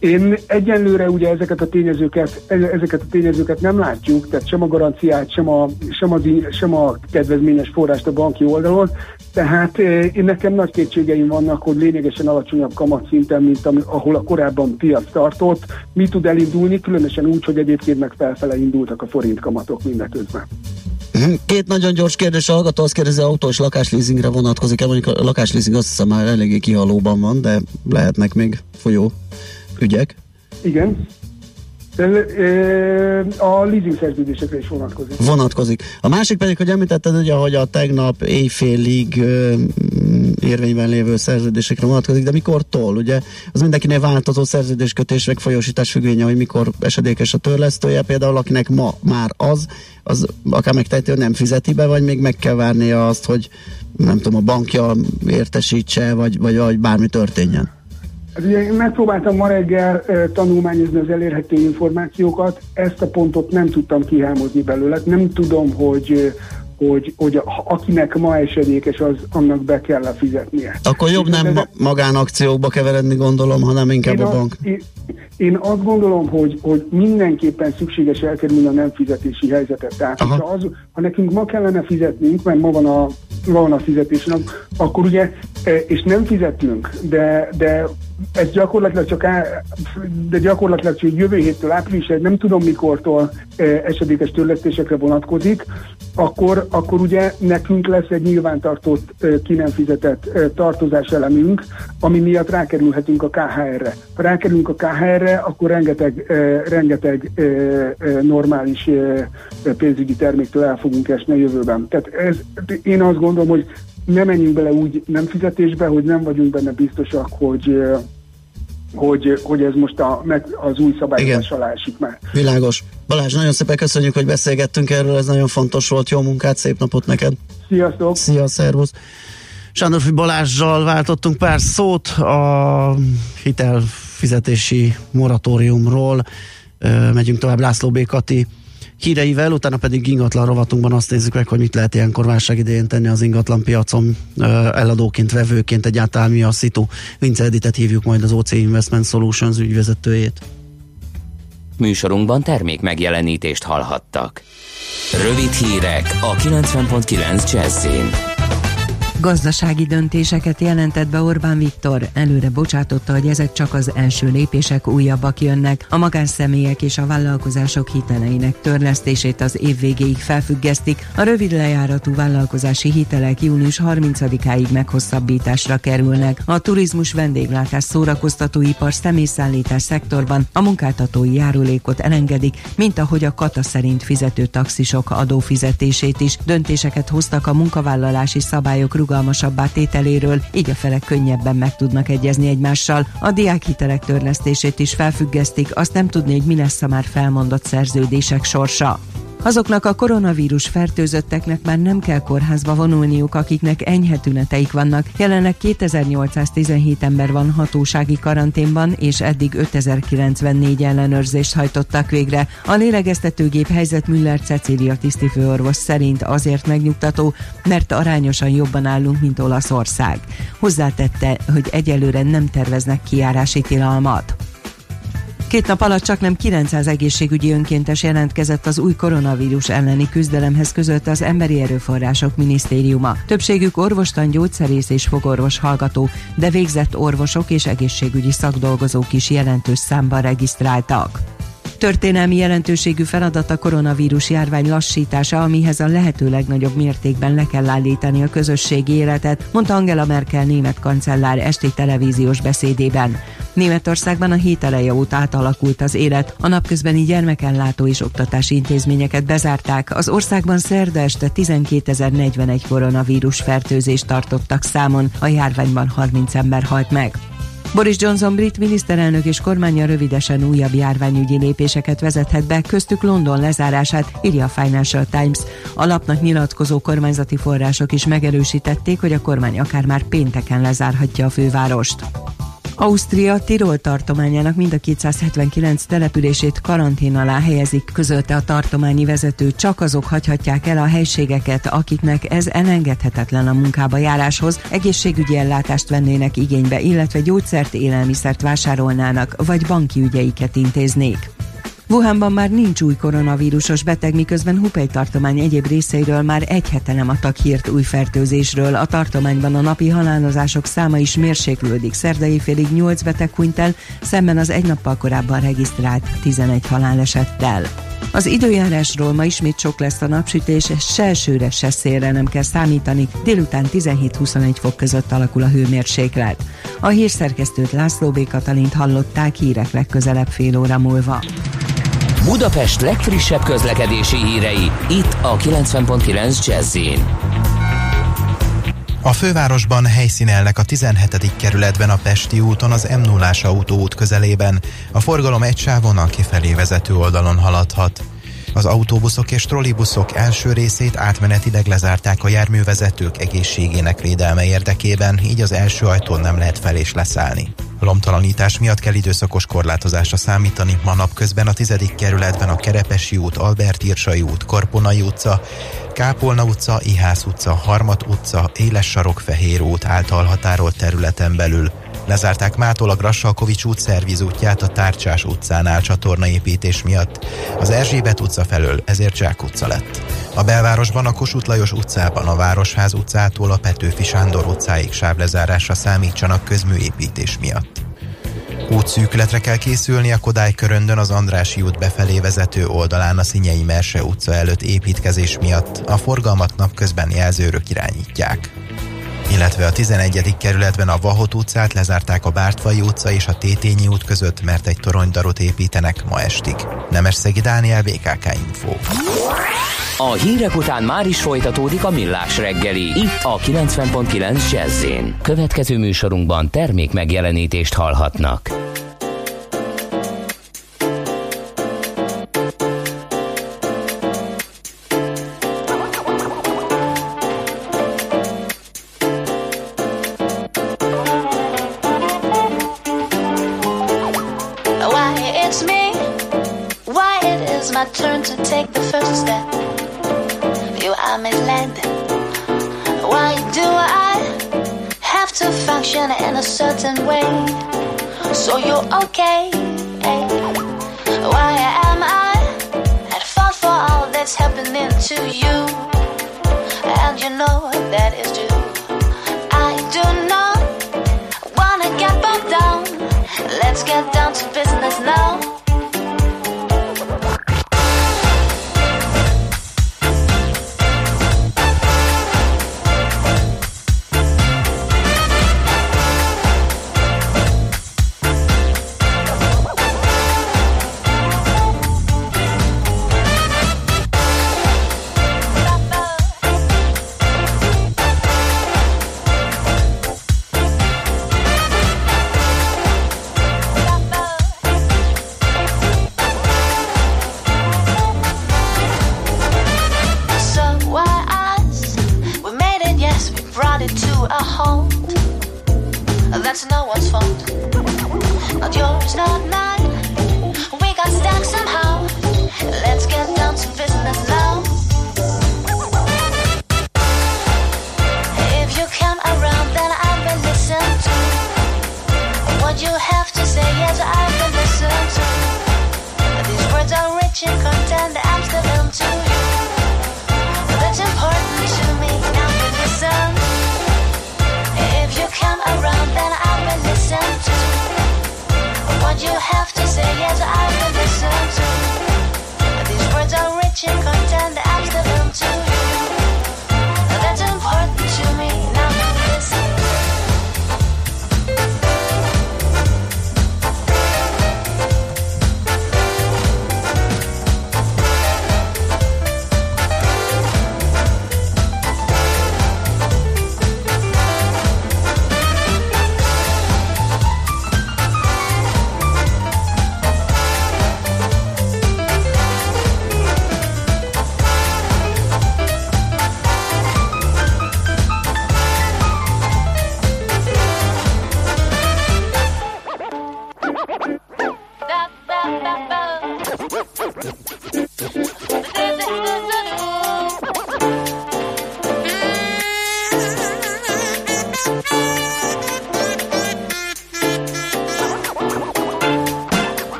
Én egyenlőre ugye ezeket a tényezőket, ezeket a tényezőket nem látjuk, tehát sem a garanciát, sem a, sem a, sem a kedvezményes forrást a banki oldalon, tehát én nekem nagy kétségeim vannak, hogy lényegesen alacsonyabb kamatszinten, mint ami, ahol a korábban piac tartott, mi tud elindulni, különösen úgy, hogy egyébként meg felfele indultak a forint kamatok mindeközben. Mhm. Két nagyon gyors kérdés, a hallgató azt kérdezi, autó és lakásleasingre vonatkozik-e, mondjuk a lakásleasing azt hiszem már eléggé kihalóban van, de lehetnek még folyó ügyek. Igen. A leasing szerződésekre is vonatkozik. Vonatkozik. A másik pedig, hogy említetted, ugye, hogy a tegnap éjfélig érvényben lévő szerződésekre vonatkozik, de mikor toll? Ugye az mindenkinél változó szerződéskötés, meg folyósítás függvénye, hogy mikor esedékes a törlesztője, például akinek ma már az, az akár megtehető, nem fizeti be, vagy még meg kell várnia azt, hogy nem tudom, a bankja értesítse, vagy, vagy, vagy bármi történjen. Hát ugye én megpróbáltam ma reggel e, tanulmányozni az elérhető információkat, ezt a pontot nem tudtam kihámozni belőle, nem tudom, hogy hogy, hogy a, akinek ma esedékes, az annak be kell fizetnie. Akkor jobb nem ma- magánakciókba keveredni, gondolom, hanem inkább én a bank. A, én, én azt gondolom, hogy, hogy mindenképpen szükséges elkerülni a nem fizetési helyzetet. Tehát, ha, az, ha nekünk ma kellene fizetnünk, mert ma van a, van a fizetésünk, akkor ugye, e, és nem fizetünk, de, de ez gyakorlatilag csak, á, de gyakorlatilag csak jövő héttől április, nem tudom mikortól e, esedékes törlesztésekre vonatkozik, akkor, akkor ugye nekünk lesz egy nyilvántartott, e, ki nem fizetett e, tartozás elemünk, ami miatt rákerülhetünk a KHR-re. Ha rákerülünk a KHR-re, akkor rengeteg, rengeteg normális pénzügyi terméktől el fogunk esni a jövőben. Tehát ez, én azt gondolom, hogy ne menjünk bele úgy nem fizetésbe, hogy nem vagyunk benne biztosak, hogy hogy, hogy ez most a, meg az új szabályozás alá esik meg. Világos. Balázs, nagyon szépen köszönjük, hogy beszélgettünk erről, ez nagyon fontos volt. Jó munkát, szép napot neked! Sziasztok! Szia, szervusz! Sándorfi Balázsjal váltottunk pár szót a hitelfizetési moratóriumról. Megyünk tovább László Békati híreivel, utána pedig ingatlan rovatunkban azt nézzük meg, hogy mit lehet ilyenkor válság idején tenni az ingatlan piacon eladóként, vevőként, egyáltalán mi a szitu. Vince Editet hívjuk majd az OC Investment Solutions ügyvezetőjét. Műsorunkban termék megjelenítést hallhattak. Rövid hírek a 90.9 Jazzin. Gazdasági döntéseket jelentett be Orbán Viktor. Előre bocsátotta, hogy ezek csak az első lépések újabbak jönnek. A magánszemélyek és a vállalkozások hiteleinek törlesztését az év végéig felfüggesztik. A rövid lejáratú vállalkozási hitelek június 30-áig meghosszabbításra kerülnek. A turizmus vendéglátás szórakoztatóipar személyszállítás szektorban a munkáltatói járulékot elengedik, mint ahogy a kata szerint fizető taxisok adófizetését is. Döntéseket hoztak a munkavállalási szabályok rugalmasabbá tételéről, így a felek könnyebben meg tudnak egyezni egymással. A diákhitelek törlesztését is felfüggesztik, azt nem tudni, hogy mi lesz a már felmondott szerződések sorsa. Azoknak a koronavírus fertőzötteknek már nem kell kórházba vonulniuk, akiknek enyhe tüneteik vannak. Jelenleg 2817 ember van hatósági karanténban, és eddig 5094 ellenőrzést hajtottak végre. A lélegeztetőgép helyzet Müller Cecília tisztifőorvos szerint azért megnyugtató, mert arányosan jobban állunk, mint Olaszország. Hozzátette, hogy egyelőre nem terveznek kiárási tilalmat. Két nap alatt csak nem 900 egészségügyi önkéntes jelentkezett az új koronavírus elleni küzdelemhez között az Emberi Erőforrások Minisztériuma. Többségük orvostan, gyógyszerész és fogorvos hallgató, de végzett orvosok és egészségügyi szakdolgozók is jelentős számban regisztráltak. Történelmi jelentőségű feladat a koronavírus járvány lassítása, amihez a lehető legnagyobb mértékben le kell állítani a közösségi életet, mondta Angela Merkel német kancellár esti televíziós beszédében. Németországban a hét eleje óta átalakult az élet, a napközbeni gyermekellátó és oktatási intézményeket bezárták, az országban szerda este 12.041 koronavírus fertőzést tartottak számon, a járványban 30 ember halt meg. Boris Johnson brit miniszterelnök és kormánya rövidesen újabb járványügyi lépéseket vezethet be, köztük London lezárását, írja a Financial Times. A lapnak nyilatkozó kormányzati források is megerősítették, hogy a kormány akár már pénteken lezárhatja a fővárost. Ausztria Tirol tartományának mind a 279 települését karantén alá helyezik, közölte a tartományi vezető. Csak azok hagyhatják el a helységeket, akiknek ez elengedhetetlen a munkába járáshoz, egészségügyi ellátást vennének igénybe, illetve gyógyszert, élelmiszert vásárolnának, vagy banki ügyeiket intéznék. Wuhanban már nincs új koronavírusos beteg, miközben Hubei tartomány egyéb részeiről már egy hete nem adtak hírt új fertőzésről. A tartományban a napi halálozások száma is mérséklődik. Szerdai félig 8 beteg hunyt el, szemben az egy nappal korábban regisztrált 11 halálesettel. Az időjárásról ma ismét sok lesz a napsütés, se elsőre, se szélre nem kell számítani, délután 17-21 fok között alakul a hőmérséklet. A hírszerkesztőt László B. Katalint hallották hírek legközelebb fél óra múlva. Budapest legfrissebb közlekedési hírei, itt a 90.9 jazz a fővárosban helyszínelnek a 17. kerületben a Pesti úton az m 0 autóút közelében. A forgalom egy sávon a kifelé vezető oldalon haladhat. Az autóbuszok és trollibuszok első részét átmenetileg lezárták a járművezetők egészségének védelme érdekében, így az első ajtón nem lehet fel és leszállni. Lomtalanítás miatt kell időszakos korlátozásra számítani. Ma napközben a 10. kerületben a Kerepesi út, Albert Irsai út, Korponai utca, Kápolna utca, Ihász utca, Harmat utca, Éles sarok, Fehér út által határolt területen belül Lezárták mától a Grassalkovics út szervizútját a Tárcsás utcánál csatornaépítés miatt. Az Erzsébet utca felől ezért Zsák utca lett. A belvárosban a Kossuth Lajos utcában a Városház utcától a Petőfi Sándor utcáig sávlezárásra számítsanak közműépítés miatt. Útszűkületre kell készülni a Kodály köröndön az Andrási út befelé vezető oldalán a Szinyei Merse utca előtt építkezés miatt a forgalmat napközben jelzőrök irányítják illetve a 11. kerületben a Vahot utcát lezárták a Bártfai utca és a Tétényi út között, mert egy toronydarot építenek ma estig. Nemesszegi Dániel, BKK Info. A hírek után már is folytatódik a millás reggeli, itt a 90.9 jazz Következő műsorunkban termék megjelenítést hallhatnak. Certain way. So you're okay.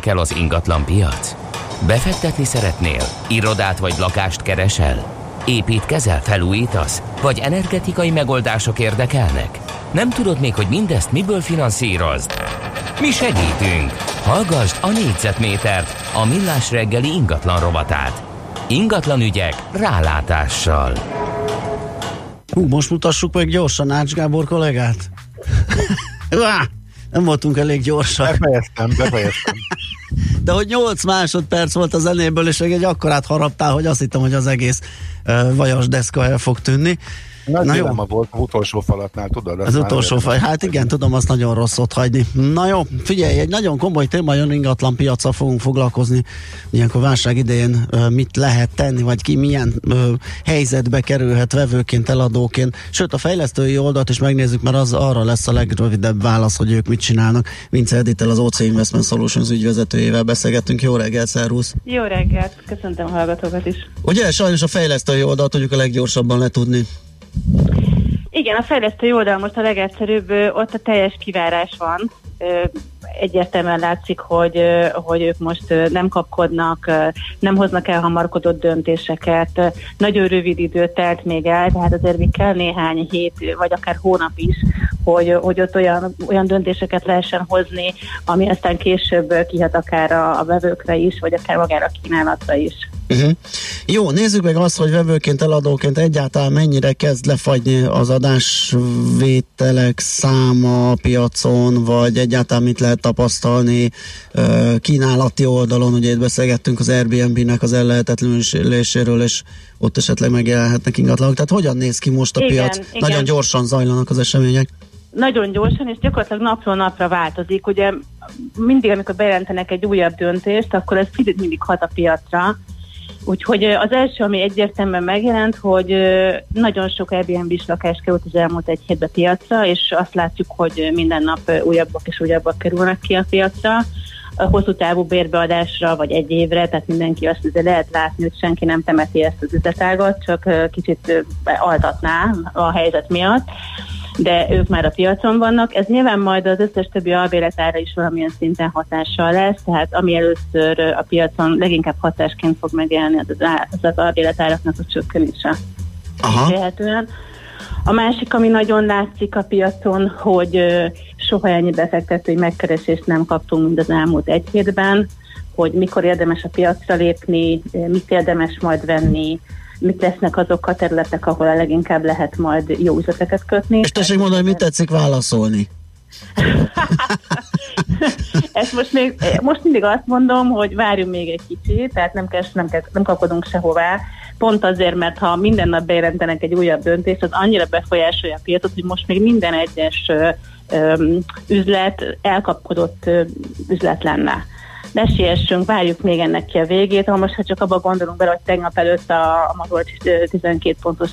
Érdekel az ingatlan piac? Befektetni szeretnél? Irodát vagy lakást keresel? Építkezel, felújítasz? Vagy energetikai megoldások érdekelnek? Nem tudod még, hogy mindezt miből finanszírozd? Mi segítünk! Hallgassd a négyzetmétert, a millás reggeli ingatlan rovatát. Ingatlan ügyek rálátással. Hú, most mutassuk meg gyorsan Ács Gábor kollégát. Nem voltunk elég gyorsak. Befejeztem, befejeztem. De hogy 8 másodperc volt a zenéből, és egy akkorát haraptál, hogy azt hittem, hogy az egész uh, vajas deszka el fog tűnni. Nagy Na jó. volt az utolsó falatnál, tudod? Az utolsó fal, hát igen, tudom, azt nagyon rossz ott hagyni. Na jó, figyelj, egy nagyon komoly téma jön ingatlan piacra fogunk foglalkozni. Ilyenkor válság idején mit lehet tenni, vagy ki milyen ö, helyzetbe kerülhet vevőként, eladóként. Sőt, a fejlesztői oldalt is megnézzük, mert az arra lesz a legrövidebb válasz, hogy ők mit csinálnak. Vince Editel, az OC Investment Solutions ügyvezetőjével beszélgettünk. Jó reggelt, szervusz! Jó reggelt, köszöntöm a hallgatókat is. Ugye sajnos a fejlesztői oldalt tudjuk a leggyorsabban letudni. Igen, a fejlesztő oldal most a legegyszerűbb, ott a teljes kivárás van. Egyértelműen látszik, hogy, hogy ők most nem kapkodnak, nem hoznak el hamarkodott döntéseket. Nagyon rövid idő telt még el, tehát azért még kell néhány hét, vagy akár hónap is, hogy, hogy ott olyan, olyan döntéseket lehessen hozni, ami aztán később kihat akár a, a vevőkre is, vagy akár magára a kínálatra is. Uh-huh. Jó, nézzük meg azt, hogy vevőként, eladóként egyáltalán mennyire kezd lefagyni az adásvételek száma a piacon, vagy egyáltalán mit lehet tapasztalni kínálati oldalon. Ugye itt beszélgettünk az Airbnb-nek az ellehetetlenüléséről, és ott esetleg megjelenhetnek ingatlanok. Tehát hogyan néz ki most a igen, piac? Igen. Nagyon gyorsan zajlanak az események nagyon gyorsan, és gyakorlatilag napról napra változik. Ugye mindig, amikor bejelentenek egy újabb döntést, akkor ez mindig hat a piacra, Úgyhogy az első, ami egyértelműen megjelent, hogy nagyon sok Airbnb-s lakás került az elmúlt egy hétbe piacra, és azt látjuk, hogy minden nap újabbak és újabbak kerülnek ki a piacra. A hosszú távú bérbeadásra, vagy egy évre, tehát mindenki azt azért lehet látni, hogy senki nem temeti ezt az üzletágat, csak kicsit altatná a helyzet miatt de ők már a piacon vannak. Ez nyilván majd az összes többi albéletára is valamilyen szinten hatással lesz, tehát ami először a piacon leginkább hatásként fog megjelenni, az az, az albéletáraknak a csökkenése. Aha. A másik, ami nagyon látszik a piacon, hogy soha ennyi befektetői megkeresést nem kaptunk, mint az elmúlt egy hétben, hogy mikor érdemes a piacra lépni, mit érdemes majd venni, mik lesznek azok a területek, ahol a leginkább lehet majd jó üzleteket kötni. És tessék mondani, mit tetszik válaszolni? Ezt most, még, most mindig azt mondom, hogy várjunk még egy kicsit, tehát nem, kell, nem, kell, nem kapkodunk sehová, pont azért, mert ha minden nap bejelentenek egy újabb döntést, az annyira befolyásolja a piacot, hogy most még minden egyes üzlet elkapkodott üzlet lenne ne siessünk, várjuk még ennek ki a végét. Ha most ha csak abba gondolunk bele, hogy tegnap előtt a, a Mazol 12 pontos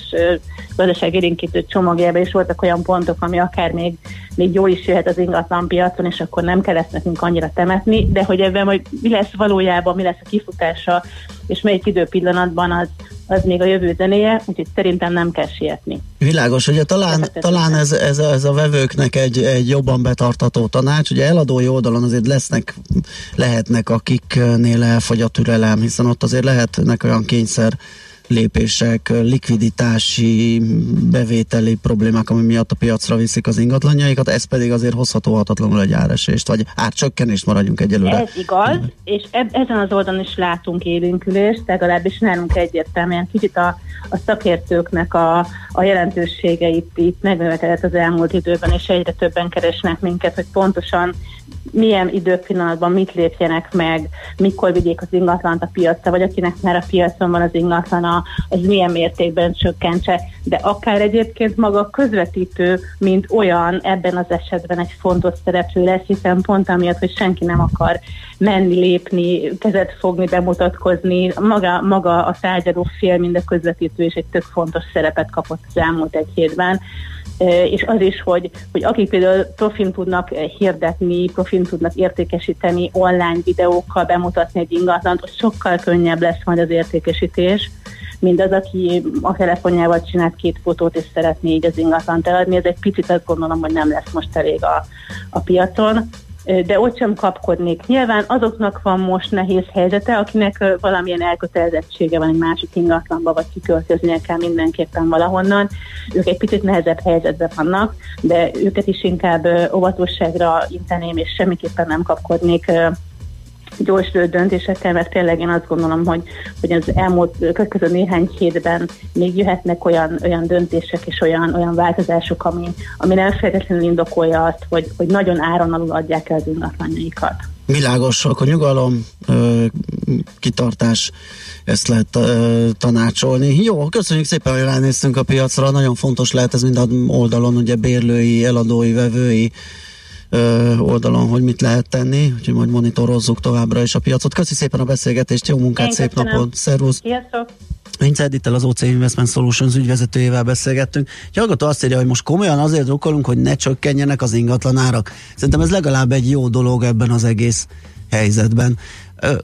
gazdaságérinkítő csomagjában is voltak olyan pontok, ami akár még, még jó is jöhet az ingatlan piacon, és akkor nem kell ezt nekünk annyira temetni, de hogy ebben hogy mi lesz valójában, mi lesz a kifutása, és melyik időpillanatban az, az még a jövő zenéje, úgyhogy szerintem nem kell sietni. Világos, hogy talán, talán ez, ez, ez a vevőknek egy, egy jobban betartató tanács, ugye eladói oldalon azért lesznek, lehetnek akiknél elfogy a türelem, hiszen ott azért lehetnek olyan kényszer lépések, likviditási, bevételi problémák, ami miatt a piacra viszik az ingatlanjaikat, ez pedig azért hozható hatatlanul egy áresést, vagy árcsökkenést maradjunk egyelőre. Ez igaz, és eb- ezen az oldalon is látunk élénkülést, legalábbis nálunk egyértelműen kicsit a, a szakértőknek a, a jelentőségeit itt megnövekedett az elmúlt időben, és egyre többen keresnek minket, hogy pontosan milyen időpillanatban mit lépjenek meg, mikor vigyék az ingatlant a piacra, vagy akinek már a piacon van az ingatlana, az milyen mértékben csökkentse. De akár egyébként maga a közvetítő, mint olyan ebben az esetben egy fontos szereplő lesz, hiszen pont amiatt, hogy senki nem akar menni, lépni, kezet fogni, bemutatkozni. Maga, maga a tárgyaló fél, mind a közvetítő is egy tök fontos szerepet kapott az elmúlt egy hétben és az is, hogy, hogy akik például profin tudnak hirdetni, profin tudnak értékesíteni online videókkal, bemutatni egy ingatlant, ott sokkal könnyebb lesz majd az értékesítés, mint az, aki a telefonjával csinált két fotót, és szeretné így az ingatlant eladni. Ez egy picit azt gondolom, hogy nem lesz most elég a, a piacon de ott sem kapkodnék. Nyilván azoknak van most nehéz helyzete, akinek valamilyen elkötelezettsége van egy másik ingatlanba, vagy kiköltöznie kell mindenképpen valahonnan. Ők egy picit nehezebb helyzetben vannak, de őket is inkább óvatosságra inteném, és semmiképpen nem kapkodnék gyors döntésekkel, mert tényleg én azt gondolom, hogy, hogy az elmúlt következő néhány hétben még jöhetnek olyan, olyan döntések és olyan, olyan változások, ami, ami nem feltétlenül indokolja azt, hogy, hogy nagyon áron alul adják el az ingatlanjaikat. Világos, akkor nyugalom, kitartás, ezt lehet tanácsolni. Jó, köszönjük szépen, hogy ránéztünk a piacra, nagyon fontos lehet ez mind a oldalon, ugye bérlői, eladói, vevői, oldalon, hogy mit lehet tenni, úgyhogy majd monitorozzuk továbbra is a piacot. Köszi szépen a beszélgetést, jó munkát, Én szép köszönöm. napot, szervusz! Sziasztok! Vince Edittel az OC Investment Solutions ügyvezetőjével beszélgettünk. Egy hallgató azt írja, hogy most komolyan azért drukkolunk, hogy ne csökkenjenek az ingatlan árak. Szerintem ez legalább egy jó dolog ebben az egész helyzetben.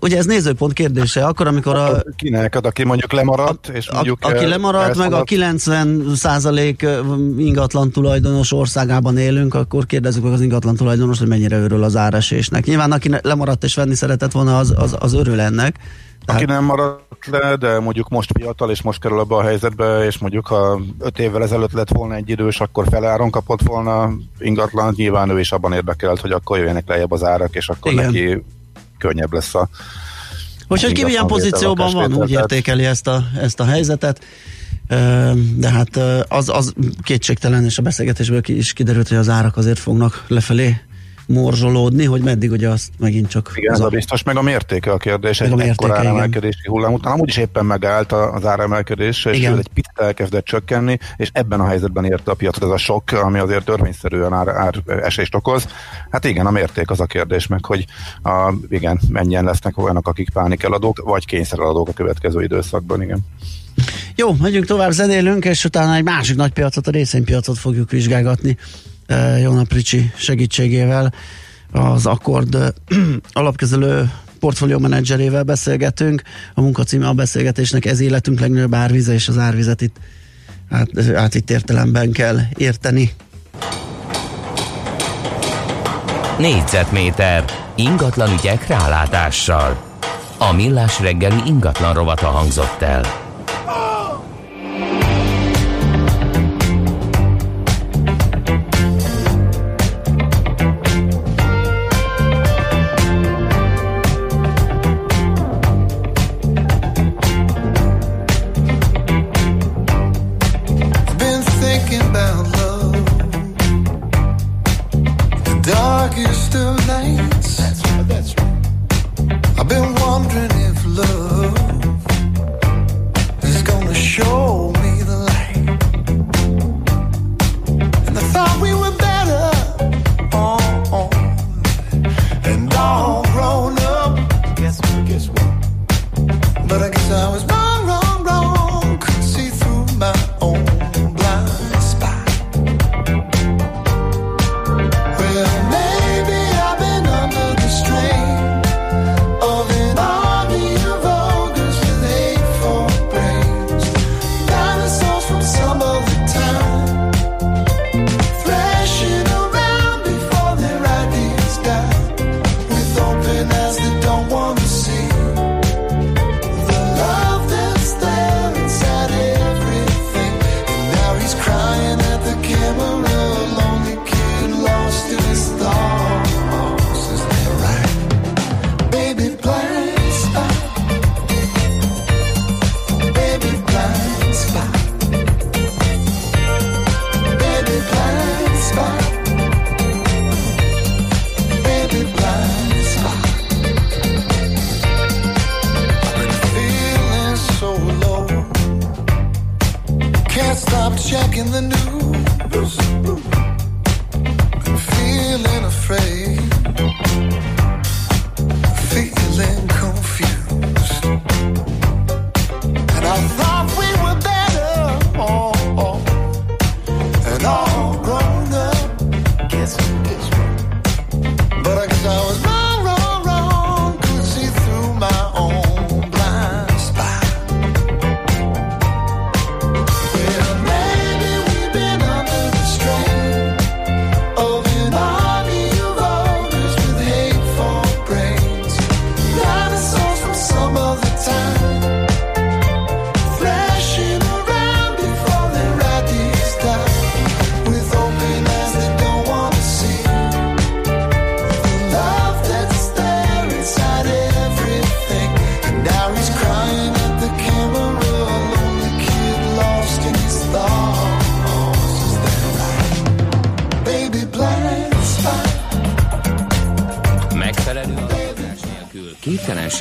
Ugye ez nézőpont kérdése, akkor amikor a... Kinek, aki mondjuk lemaradt, és mondjuk... A, aki lemaradt, meg a 90 százalék ingatlan tulajdonos országában élünk, akkor kérdezzük meg az ingatlan tulajdonos, hogy mennyire örül az áresésnek. Nyilván aki lemaradt és venni szeretett volna, az, az, az örül ennek. Tehát... Aki nem maradt le, de mondjuk most fiatal, és most kerül abba a helyzetbe, és mondjuk ha öt évvel ezelőtt lett volna egy idős, akkor feláron kapott volna ingatlan, nyilván ő is abban érdekelt, hogy akkor jöjjenek lejjebb az árak, és akkor Igen. neki könnyebb lesz a Úgyhogy ki milyen pozícióban van, úgy értékeli ezt a, ezt a helyzetet. De hát az, az kétségtelen, és a beszélgetésből is kiderült, hogy az árak azért fognak lefelé morzsolódni, hogy meddig ugye azt megint csak... Igen, ez a biztos, meg a mértéke a kérdés, meg egy ekkor áremelkedési hullám után amúgy is éppen megállt az áremelkedés, és egy picit elkezdett csökkenni, és ebben a helyzetben érte a piacot ez a sok, ami azért törvényszerűen ár, ár esést okoz. Hát igen, a mérték az a kérdés, meg hogy a, igen, mennyien lesznek olyanok, akik pánikeladók, vagy kényszereladók a következő időszakban, igen. Jó, megyünk tovább, zenélünk, és utána egy másik nagy piacot, a részvénypiacot fogjuk vizsgálgatni. Jónap Ricsi segítségével az Akkord alapkezelő portfólió menedzserével beszélgetünk. A munkacíme a beszélgetésnek ez életünk legnagyobb árvize, és az árvizet itt át, át itt értelemben kell érteni. Négyzetméter ingatlan ügyek rálátással. A millás reggeli ingatlan rovata hangzott el.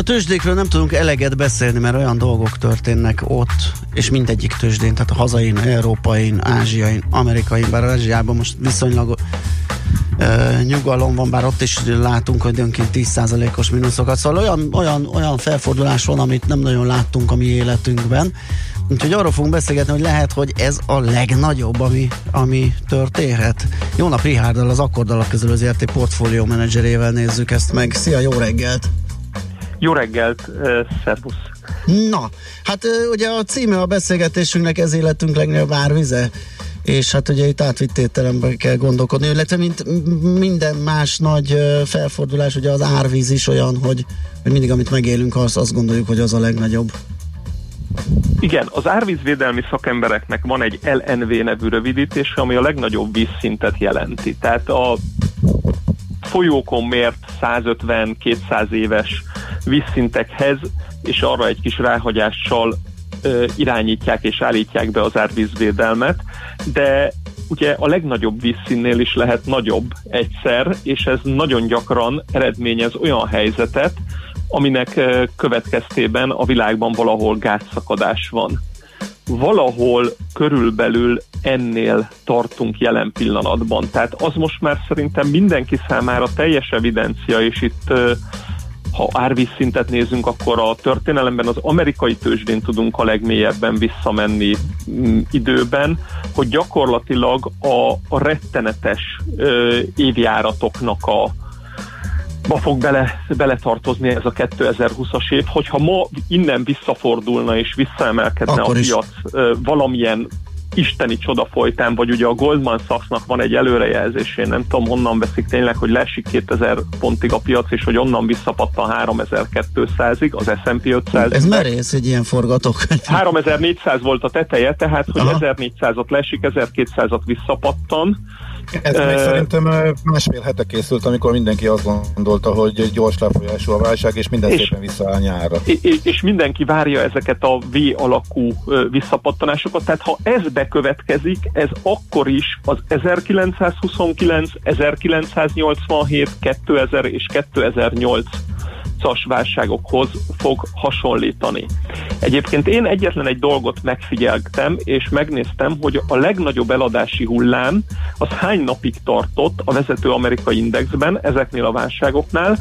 A tőzsdékről nem tudunk eleget beszélni, mert olyan dolgok történnek ott, és mindegyik tőzsdén, tehát a hazain, európai, ázsiai, amerikai, bár Ázsiában most viszonylag uh, nyugalom van, bár ott is látunk hogy önként 10%-os mínuszokat, szóval olyan, olyan, olyan felfordulás van, amit nem nagyon láttunk a mi életünkben. Úgyhogy arról fogunk beszélgetni, hogy lehet, hogy ez a legnagyobb, ami, ami történhet. Jó nap, Rihárdal, az Akkordalak közül az RT portfólió menedzserével nézzük ezt meg. Szia, jó reggelt! Jó reggelt, szervusz! Na, hát ugye a címe a beszélgetésünknek ez életünk legnagyobb árvize, és hát ugye itt átvittételemben kell gondolkodni, illetve mint minden más nagy felfordulás, ugye az árvíz is olyan, hogy, hogy mindig amit megélünk, azt, azt gondoljuk, hogy az a legnagyobb. Igen, az árvízvédelmi szakembereknek van egy LNV nevű rövidítése, ami a legnagyobb vízszintet jelenti. Tehát a folyókon mért 150-200 éves vízszintekhez, és arra egy kis ráhagyással irányítják és állítják be az árvízvédelmet, de ugye a legnagyobb vízszínnél is lehet nagyobb egyszer, és ez nagyon gyakran eredményez olyan helyzetet, aminek következtében a világban valahol gázszakadás van. Valahol körülbelül ennél tartunk jelen pillanatban. Tehát az most már szerintem mindenki számára teljes evidencia, és itt ha árvízszintet nézünk, akkor a történelemben az amerikai tőzsdén tudunk a legmélyebben visszamenni mm, időben, hogy gyakorlatilag a, a rettenetes ö, évjáratoknak a, ba fog bele, beletartozni ez a 2020-as év, hogyha ma innen visszafordulna és visszaemelkedne Akkor a piac is. valamilyen isteni csoda folytán, vagy ugye a Goldman Sachsnak van egy előrejelzés, én nem tudom honnan veszik tényleg, hogy lesik 2000 pontig a piac, és hogy onnan visszapattan 3200-ig az S&P 500. Ez merész egy ilyen forgatók. 3400 volt a teteje, tehát hogy Aha. 1400-at lesik, 1200-at visszapattan, ez még szerintem másfél hete készült, amikor mindenki azt gondolta, hogy gyors lefolyású a válság, és minden és, szépen visszaáll nyárra. És, és mindenki várja ezeket a V alakú visszapattanásokat, tehát ha ez bekövetkezik, ez akkor is az 1929, 1987, 2000 és 2008 2008-as válságokhoz fog hasonlítani. Egyébként én egyetlen egy dolgot megfigyeltem, és megnéztem, hogy a legnagyobb eladási hullám az hány napig tartott a vezető amerikai indexben ezeknél a válságoknál,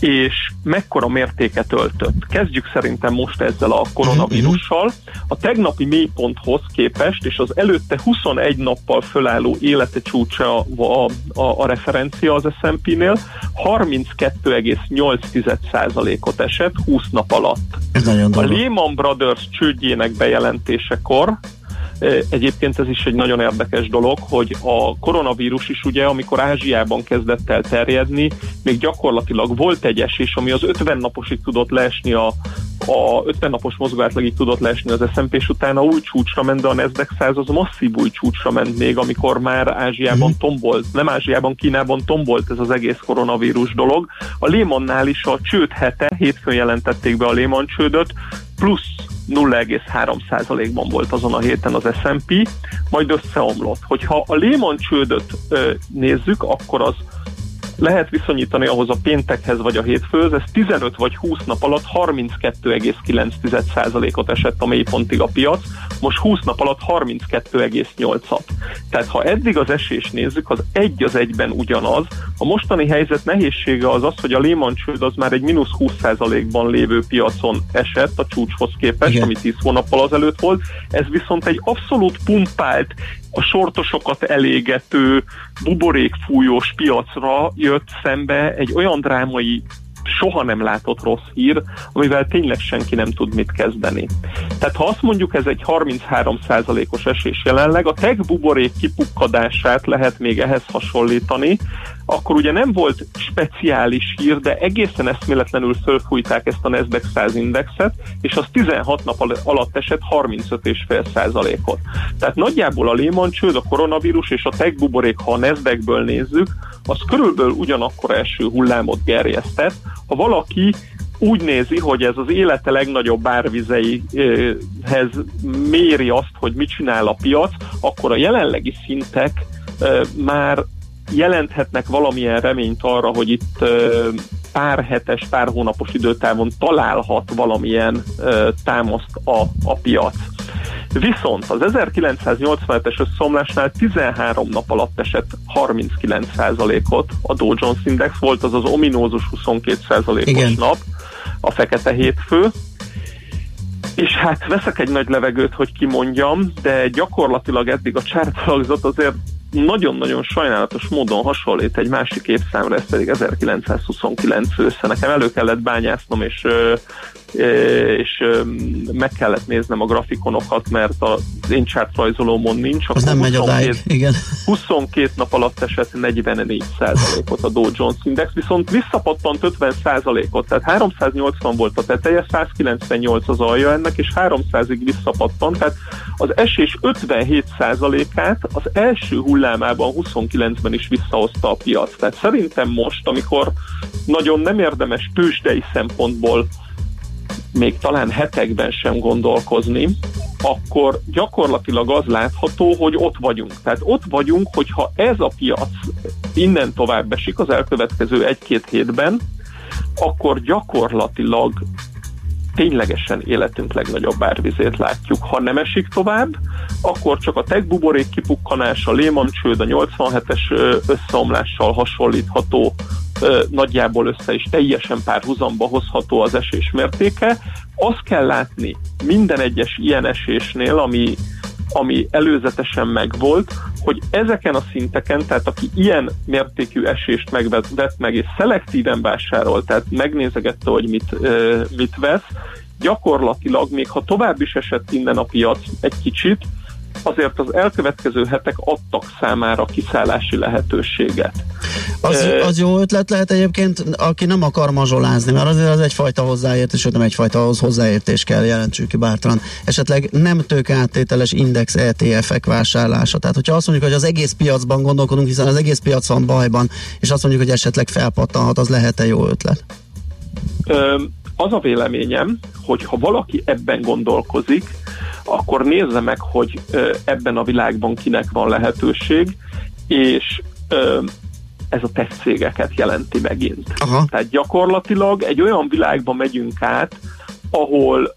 és mekkora mértéket öltött. Kezdjük szerintem most ezzel a koronavírussal. A tegnapi mélyponthoz képest, és az előtte 21 nappal fölálló élete csúcsa a, a, a, referencia az S&P-nél, 32,8%-ot esett 20 nap alatt. Ez nagyon a Lehman Brothers csődjének bejelentésekor Egyébként ez is egy nagyon érdekes dolog, hogy a koronavírus is ugye, amikor Ázsiában kezdett el terjedni, még gyakorlatilag volt egy esés, ami az 50 naposig tudott leesni a, a 50 napos mozgóátlagig tudott leesni az SMP, és utána új csúcsra ment, de a Nasdaq 100 az masszív új csúcsra ment még, amikor már Ázsiában mm. tombolt, nem Ázsiában, Kínában tombolt ez az egész koronavírus dolog. A Lehmannál is a csőd hete, hétfőn jelentették be a Lehman csődöt, plusz 0,3%-ban volt azon a héten az S&P, majd összeomlott. Hogyha a Lehman csődöt nézzük, akkor az lehet viszonyítani ahhoz a péntekhez vagy a hétfőhöz, ez 15 vagy 20 nap alatt 32,9%-ot esett a mélypontig a piac, most 20 nap alatt 32,8-at. Tehát ha eddig az esés nézzük, az egy az egyben ugyanaz. A mostani helyzet nehézsége az az, hogy a Lehman csőd az már egy mínusz 20%-ban lévő piacon esett a csúcshoz képest, Igen. ami 10 hónappal azelőtt volt. Ez viszont egy abszolút pumpált, a sortosokat elégető, buborékfújós piacra jött szembe egy olyan drámai soha nem látott rossz hír, amivel tényleg senki nem tud mit kezdeni. Tehát ha azt mondjuk, ez egy 33%-os esés jelenleg, a tech buborék kipukkadását lehet még ehhez hasonlítani, akkor ugye nem volt speciális hír, de egészen eszméletlenül fölfújták ezt a Nasdaq 100 indexet, és az 16 nap alatt esett 35,5%-ot. Tehát nagyjából a Lehman csőd, a koronavírus és a tech buborék, ha a Nasdaqből nézzük, az körülbelül ugyanakkor első hullámot gerjesztett. Ha valaki úgy nézi, hogy ez az élete legnagyobb árvizeihez méri azt, hogy mit csinál a piac, akkor a jelenlegi szintek már jelenthetnek valamilyen reményt arra, hogy itt pár hetes, pár hónapos időtávon találhat valamilyen támaszt a, a piac. Viszont az 1987-es összeomlásnál 13 nap alatt esett 39%-ot a Dow Jones Index, volt az az ominózus 22%-os nap, a fekete hétfő, és hát veszek egy nagy levegőt, hogy kimondjam, de gyakorlatilag eddig a csártalagzat azért nagyon-nagyon sajnálatos módon hasonlít egy másik évszámra, ez pedig 1929 ősze. Nekem elő kellett bányásznom, és és meg kellett néznem a grafikonokat, mert az én rajzolómon nincs. Az nem megy odáig, igen. 22 nap alatt esett 44 ot a Dow Jones Index, viszont visszapattant 50 ot tehát 380 volt a teteje, 198 az alja ennek, és 300-ig visszapattant, tehát az esés 57 át az első hullámában 29-ben is visszahozta a piac. Tehát szerintem most, amikor nagyon nem érdemes tőzsdei szempontból még talán hetekben sem gondolkozni, akkor gyakorlatilag az látható, hogy ott vagyunk. Tehát ott vagyunk, hogyha ez a piac innen tovább esik az elkövetkező egy-két hétben, akkor gyakorlatilag ténylegesen életünk legnagyobb árvizét látjuk. Ha nem esik tovább, akkor csak a tech buborék kipukkanása, Lehman csőd, a 87-es összeomlással hasonlítható nagyjából össze is teljesen párhuzamba hozható az esés mértéke. Azt kell látni minden egyes ilyen esésnél, ami, ami előzetesen megvolt, hogy ezeken a szinteken, tehát aki ilyen mértékű esést megvett meg, és szelektíven vásárol, tehát megnézegette, hogy mit, mit vesz, gyakorlatilag még ha tovább is esett innen a piac egy kicsit, azért az elkövetkező hetek adtak számára kiszállási lehetőséget. Az, az jó ötlet lehet egyébként, aki nem akar mazsolázni, mert azért az egyfajta hozzáértés, sőt nem egyfajta ahhoz hozzáértés kell, jelentsük ki bártalan. Esetleg nem áttételes index ETF-ek vásárlása. Tehát, hogyha azt mondjuk, hogy az egész piacban gondolkodunk, hiszen az egész piac van bajban, és azt mondjuk, hogy esetleg felpattanhat, az lehet-e jó ötlet? Az a véleményem, hogy ha valaki ebben gondolkozik, akkor nézze meg, hogy ebben a világban kinek van lehetőség, és ez a tech cégeket jelenti megint. Aha. Tehát gyakorlatilag egy olyan világba megyünk át, ahol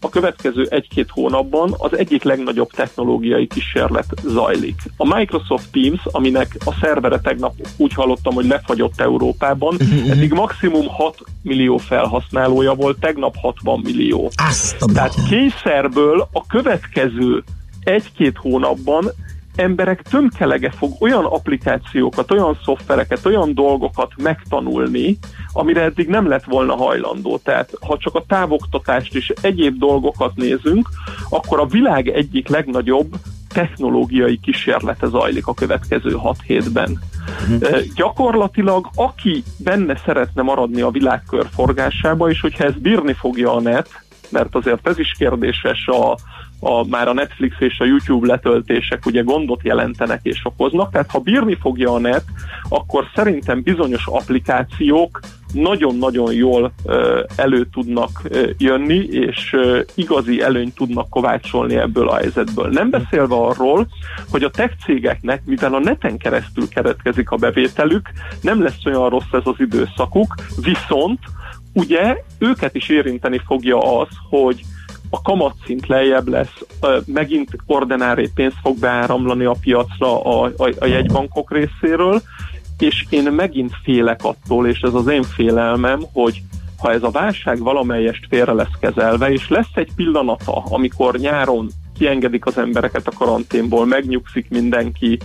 a következő egy-két hónapban az egyik legnagyobb technológiai kísérlet zajlik. A Microsoft Teams, aminek a szervere tegnap úgy hallottam, hogy lefagyott Európában, eddig maximum 6 millió felhasználója volt, tegnap 60 millió. Tehát kényszerből a következő egy-két hónapban emberek tömkelege fog olyan applikációkat, olyan szoftvereket, olyan dolgokat megtanulni, amire eddig nem lett volna hajlandó. Tehát ha csak a távoktatást és egyéb dolgokat nézünk, akkor a világ egyik legnagyobb technológiai kísérlete zajlik a következő 6 hétben. Uh-huh. Gyakorlatilag aki benne szeretne maradni a világkör forgásába, és hogyha ez bírni fogja a net, mert azért ez is kérdéses a, a, már a Netflix és a YouTube letöltések ugye gondot jelentenek és okoznak, tehát ha bírni fogja a net, akkor szerintem bizonyos applikációk nagyon-nagyon jól elő tudnak jönni, és igazi előnyt tudnak kovácsolni ebből a helyzetből. Nem beszélve arról, hogy a tech cégeknek, mivel a neten keresztül keretkezik a bevételük, nem lesz olyan rossz ez az időszakuk, viszont ugye őket is érinteni fogja az, hogy a kamatszint lejjebb lesz, megint ordinári pénz fog beáramlani a piacra a, a, a jegybankok részéről, és én megint félek attól, és ez az én félelmem, hogy ha ez a válság valamelyest félre lesz kezelve, és lesz egy pillanata, amikor nyáron kiengedik az embereket a karanténból, megnyugszik mindenki,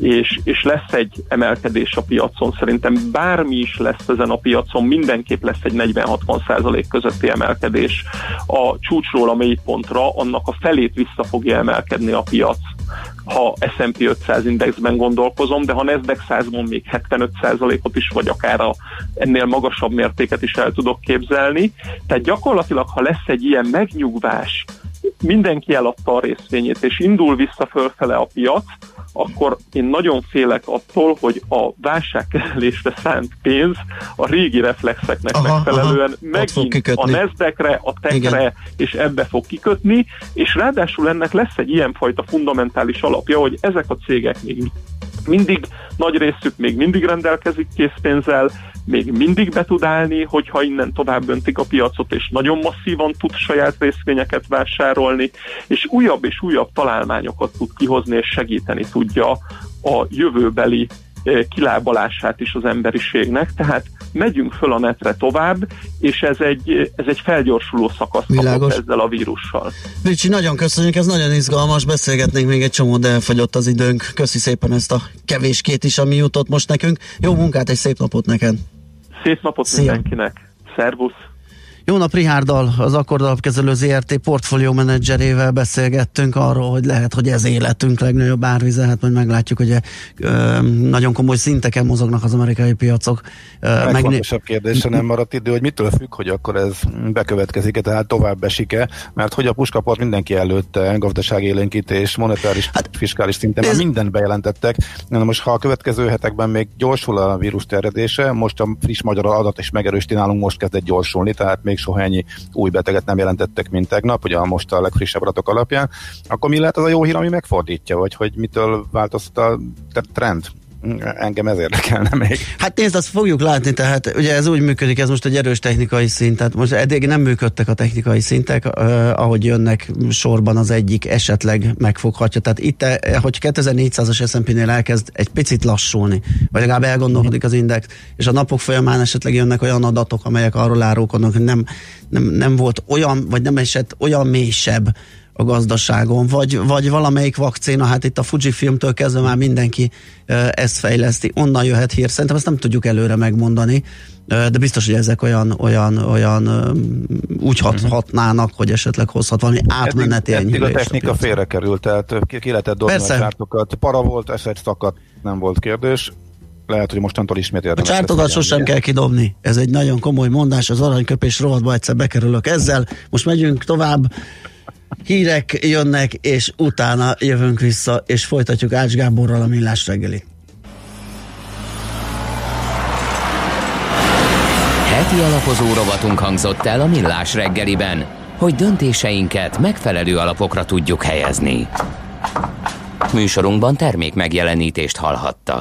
és, és lesz egy emelkedés a piacon. Szerintem bármi is lesz ezen a piacon, mindenképp lesz egy 40-60 százalék közötti emelkedés a csúcsról a mélypontra, annak a felét vissza fogja emelkedni a piac ha S&P 500 indexben gondolkozom, de ha Nasdaq 100-on még 75%-ot is, vagy akár a, ennél magasabb mértéket is el tudok képzelni. Tehát gyakorlatilag, ha lesz egy ilyen megnyugvás, mindenki eladta a részvényét, és indul vissza fölfele a piac, akkor én nagyon félek attól, hogy a válságkezelésre szánt pénz a régi reflexeknek aha, megfelelően aha, megint a nezdekre, a tekre, és ebbe fog kikötni, és ráadásul ennek lesz egy ilyenfajta fundamentális alapja, hogy ezek a cégek még mindig nagy részük még mindig rendelkezik készpénzzel, még mindig be tud állni, hogyha innen tovább öntik a piacot, és nagyon masszívan tud saját részvényeket vásárolni, és újabb és újabb találmányokat tud kihozni, és segíteni tudja a jövőbeli eh, kilábalását is az emberiségnek, tehát megyünk föl a netre tovább, és ez egy, ez egy felgyorsuló szakasz Világos. ezzel a vírussal. Ricsi, nagyon köszönjük, ez nagyon izgalmas, beszélgetnénk még egy csomó, de elfogyott az időnk. Köszi szépen ezt a kevéskét is, ami jutott most nekünk. Jó munkát, egy szép napot neked! Szép napot Szia. mindenkinek! Szervusz! Jó nap, Rihárdal, az Akkordalapkezelő ZRT portfólió menedzserével beszélgettünk arról, hogy lehet, hogy ez életünk legnagyobb árvize, hát majd meglátjuk, hogy ö, nagyon komoly szinteken mozognak az amerikai piacok. Legfontosabb kérdése nem maradt idő, hogy mitől függ, hogy akkor ez bekövetkezik-e, tehát tovább esik-e, mert hogy a puskaport mindenki előtte, gazdaságélénkítés, monetáris, hát, fiskális szinten ez... mindent bejelentettek. Na most, ha a következő hetekben még gyorsul a vírus terjedése, most a friss magyar adat is megerősíti nálunk most kezdett gyorsulni, tehát még soha ennyi új beteget nem jelentettek, mint tegnap, ugye most a legfrissebb adatok alapján, akkor mi lehet az a jó hír, ami megfordítja, vagy hogy mitől változott a trend? Engem ez érdekelne még. Hát nézd, azt fogjuk látni, tehát ugye ez úgy működik, ez most egy erős technikai szint, tehát most eddig nem működtek a technikai szintek, uh, ahogy jönnek sorban az egyik esetleg megfoghatja. Tehát itt, eh, hogy 2400-as S&P-nél elkezd egy picit lassulni, vagy legalább elgondolkodik az index, és a napok folyamán esetleg jönnek olyan adatok, amelyek arról árulkodnak, hogy nem, nem, nem volt olyan, vagy nem esett olyan mélysebb a gazdaságon, vagy, vagy valamelyik vakcina, hát itt a Fujifilmtől kezdve már mindenki ezt fejleszti, onnan jöhet hír, szerintem ezt nem tudjuk előre megmondani, de biztos, hogy ezek olyan, olyan, olyan úgy hat, uh-huh. hatnának, hogy esetleg hozhat valami átmeneti eddig, eddig a technika a félre került, tehát ki, lehetett dobni Persze. a csártokat. Para volt, eset szakadt, nem volt kérdés lehet, hogy mostantól ismét érdemes. A csártokat sosem kell kidobni. Ez egy nagyon komoly mondás, az aranyköpés rovatba egyszer bekerülök ezzel. Most megyünk tovább hírek jönnek, és utána jövünk vissza, és folytatjuk Ács Gáborral a Millás reggeli. Heti alapozó rovatunk hangzott el a Millás reggeliben, hogy döntéseinket megfelelő alapokra tudjuk helyezni. Műsorunkban termék megjelenítést hallhattak.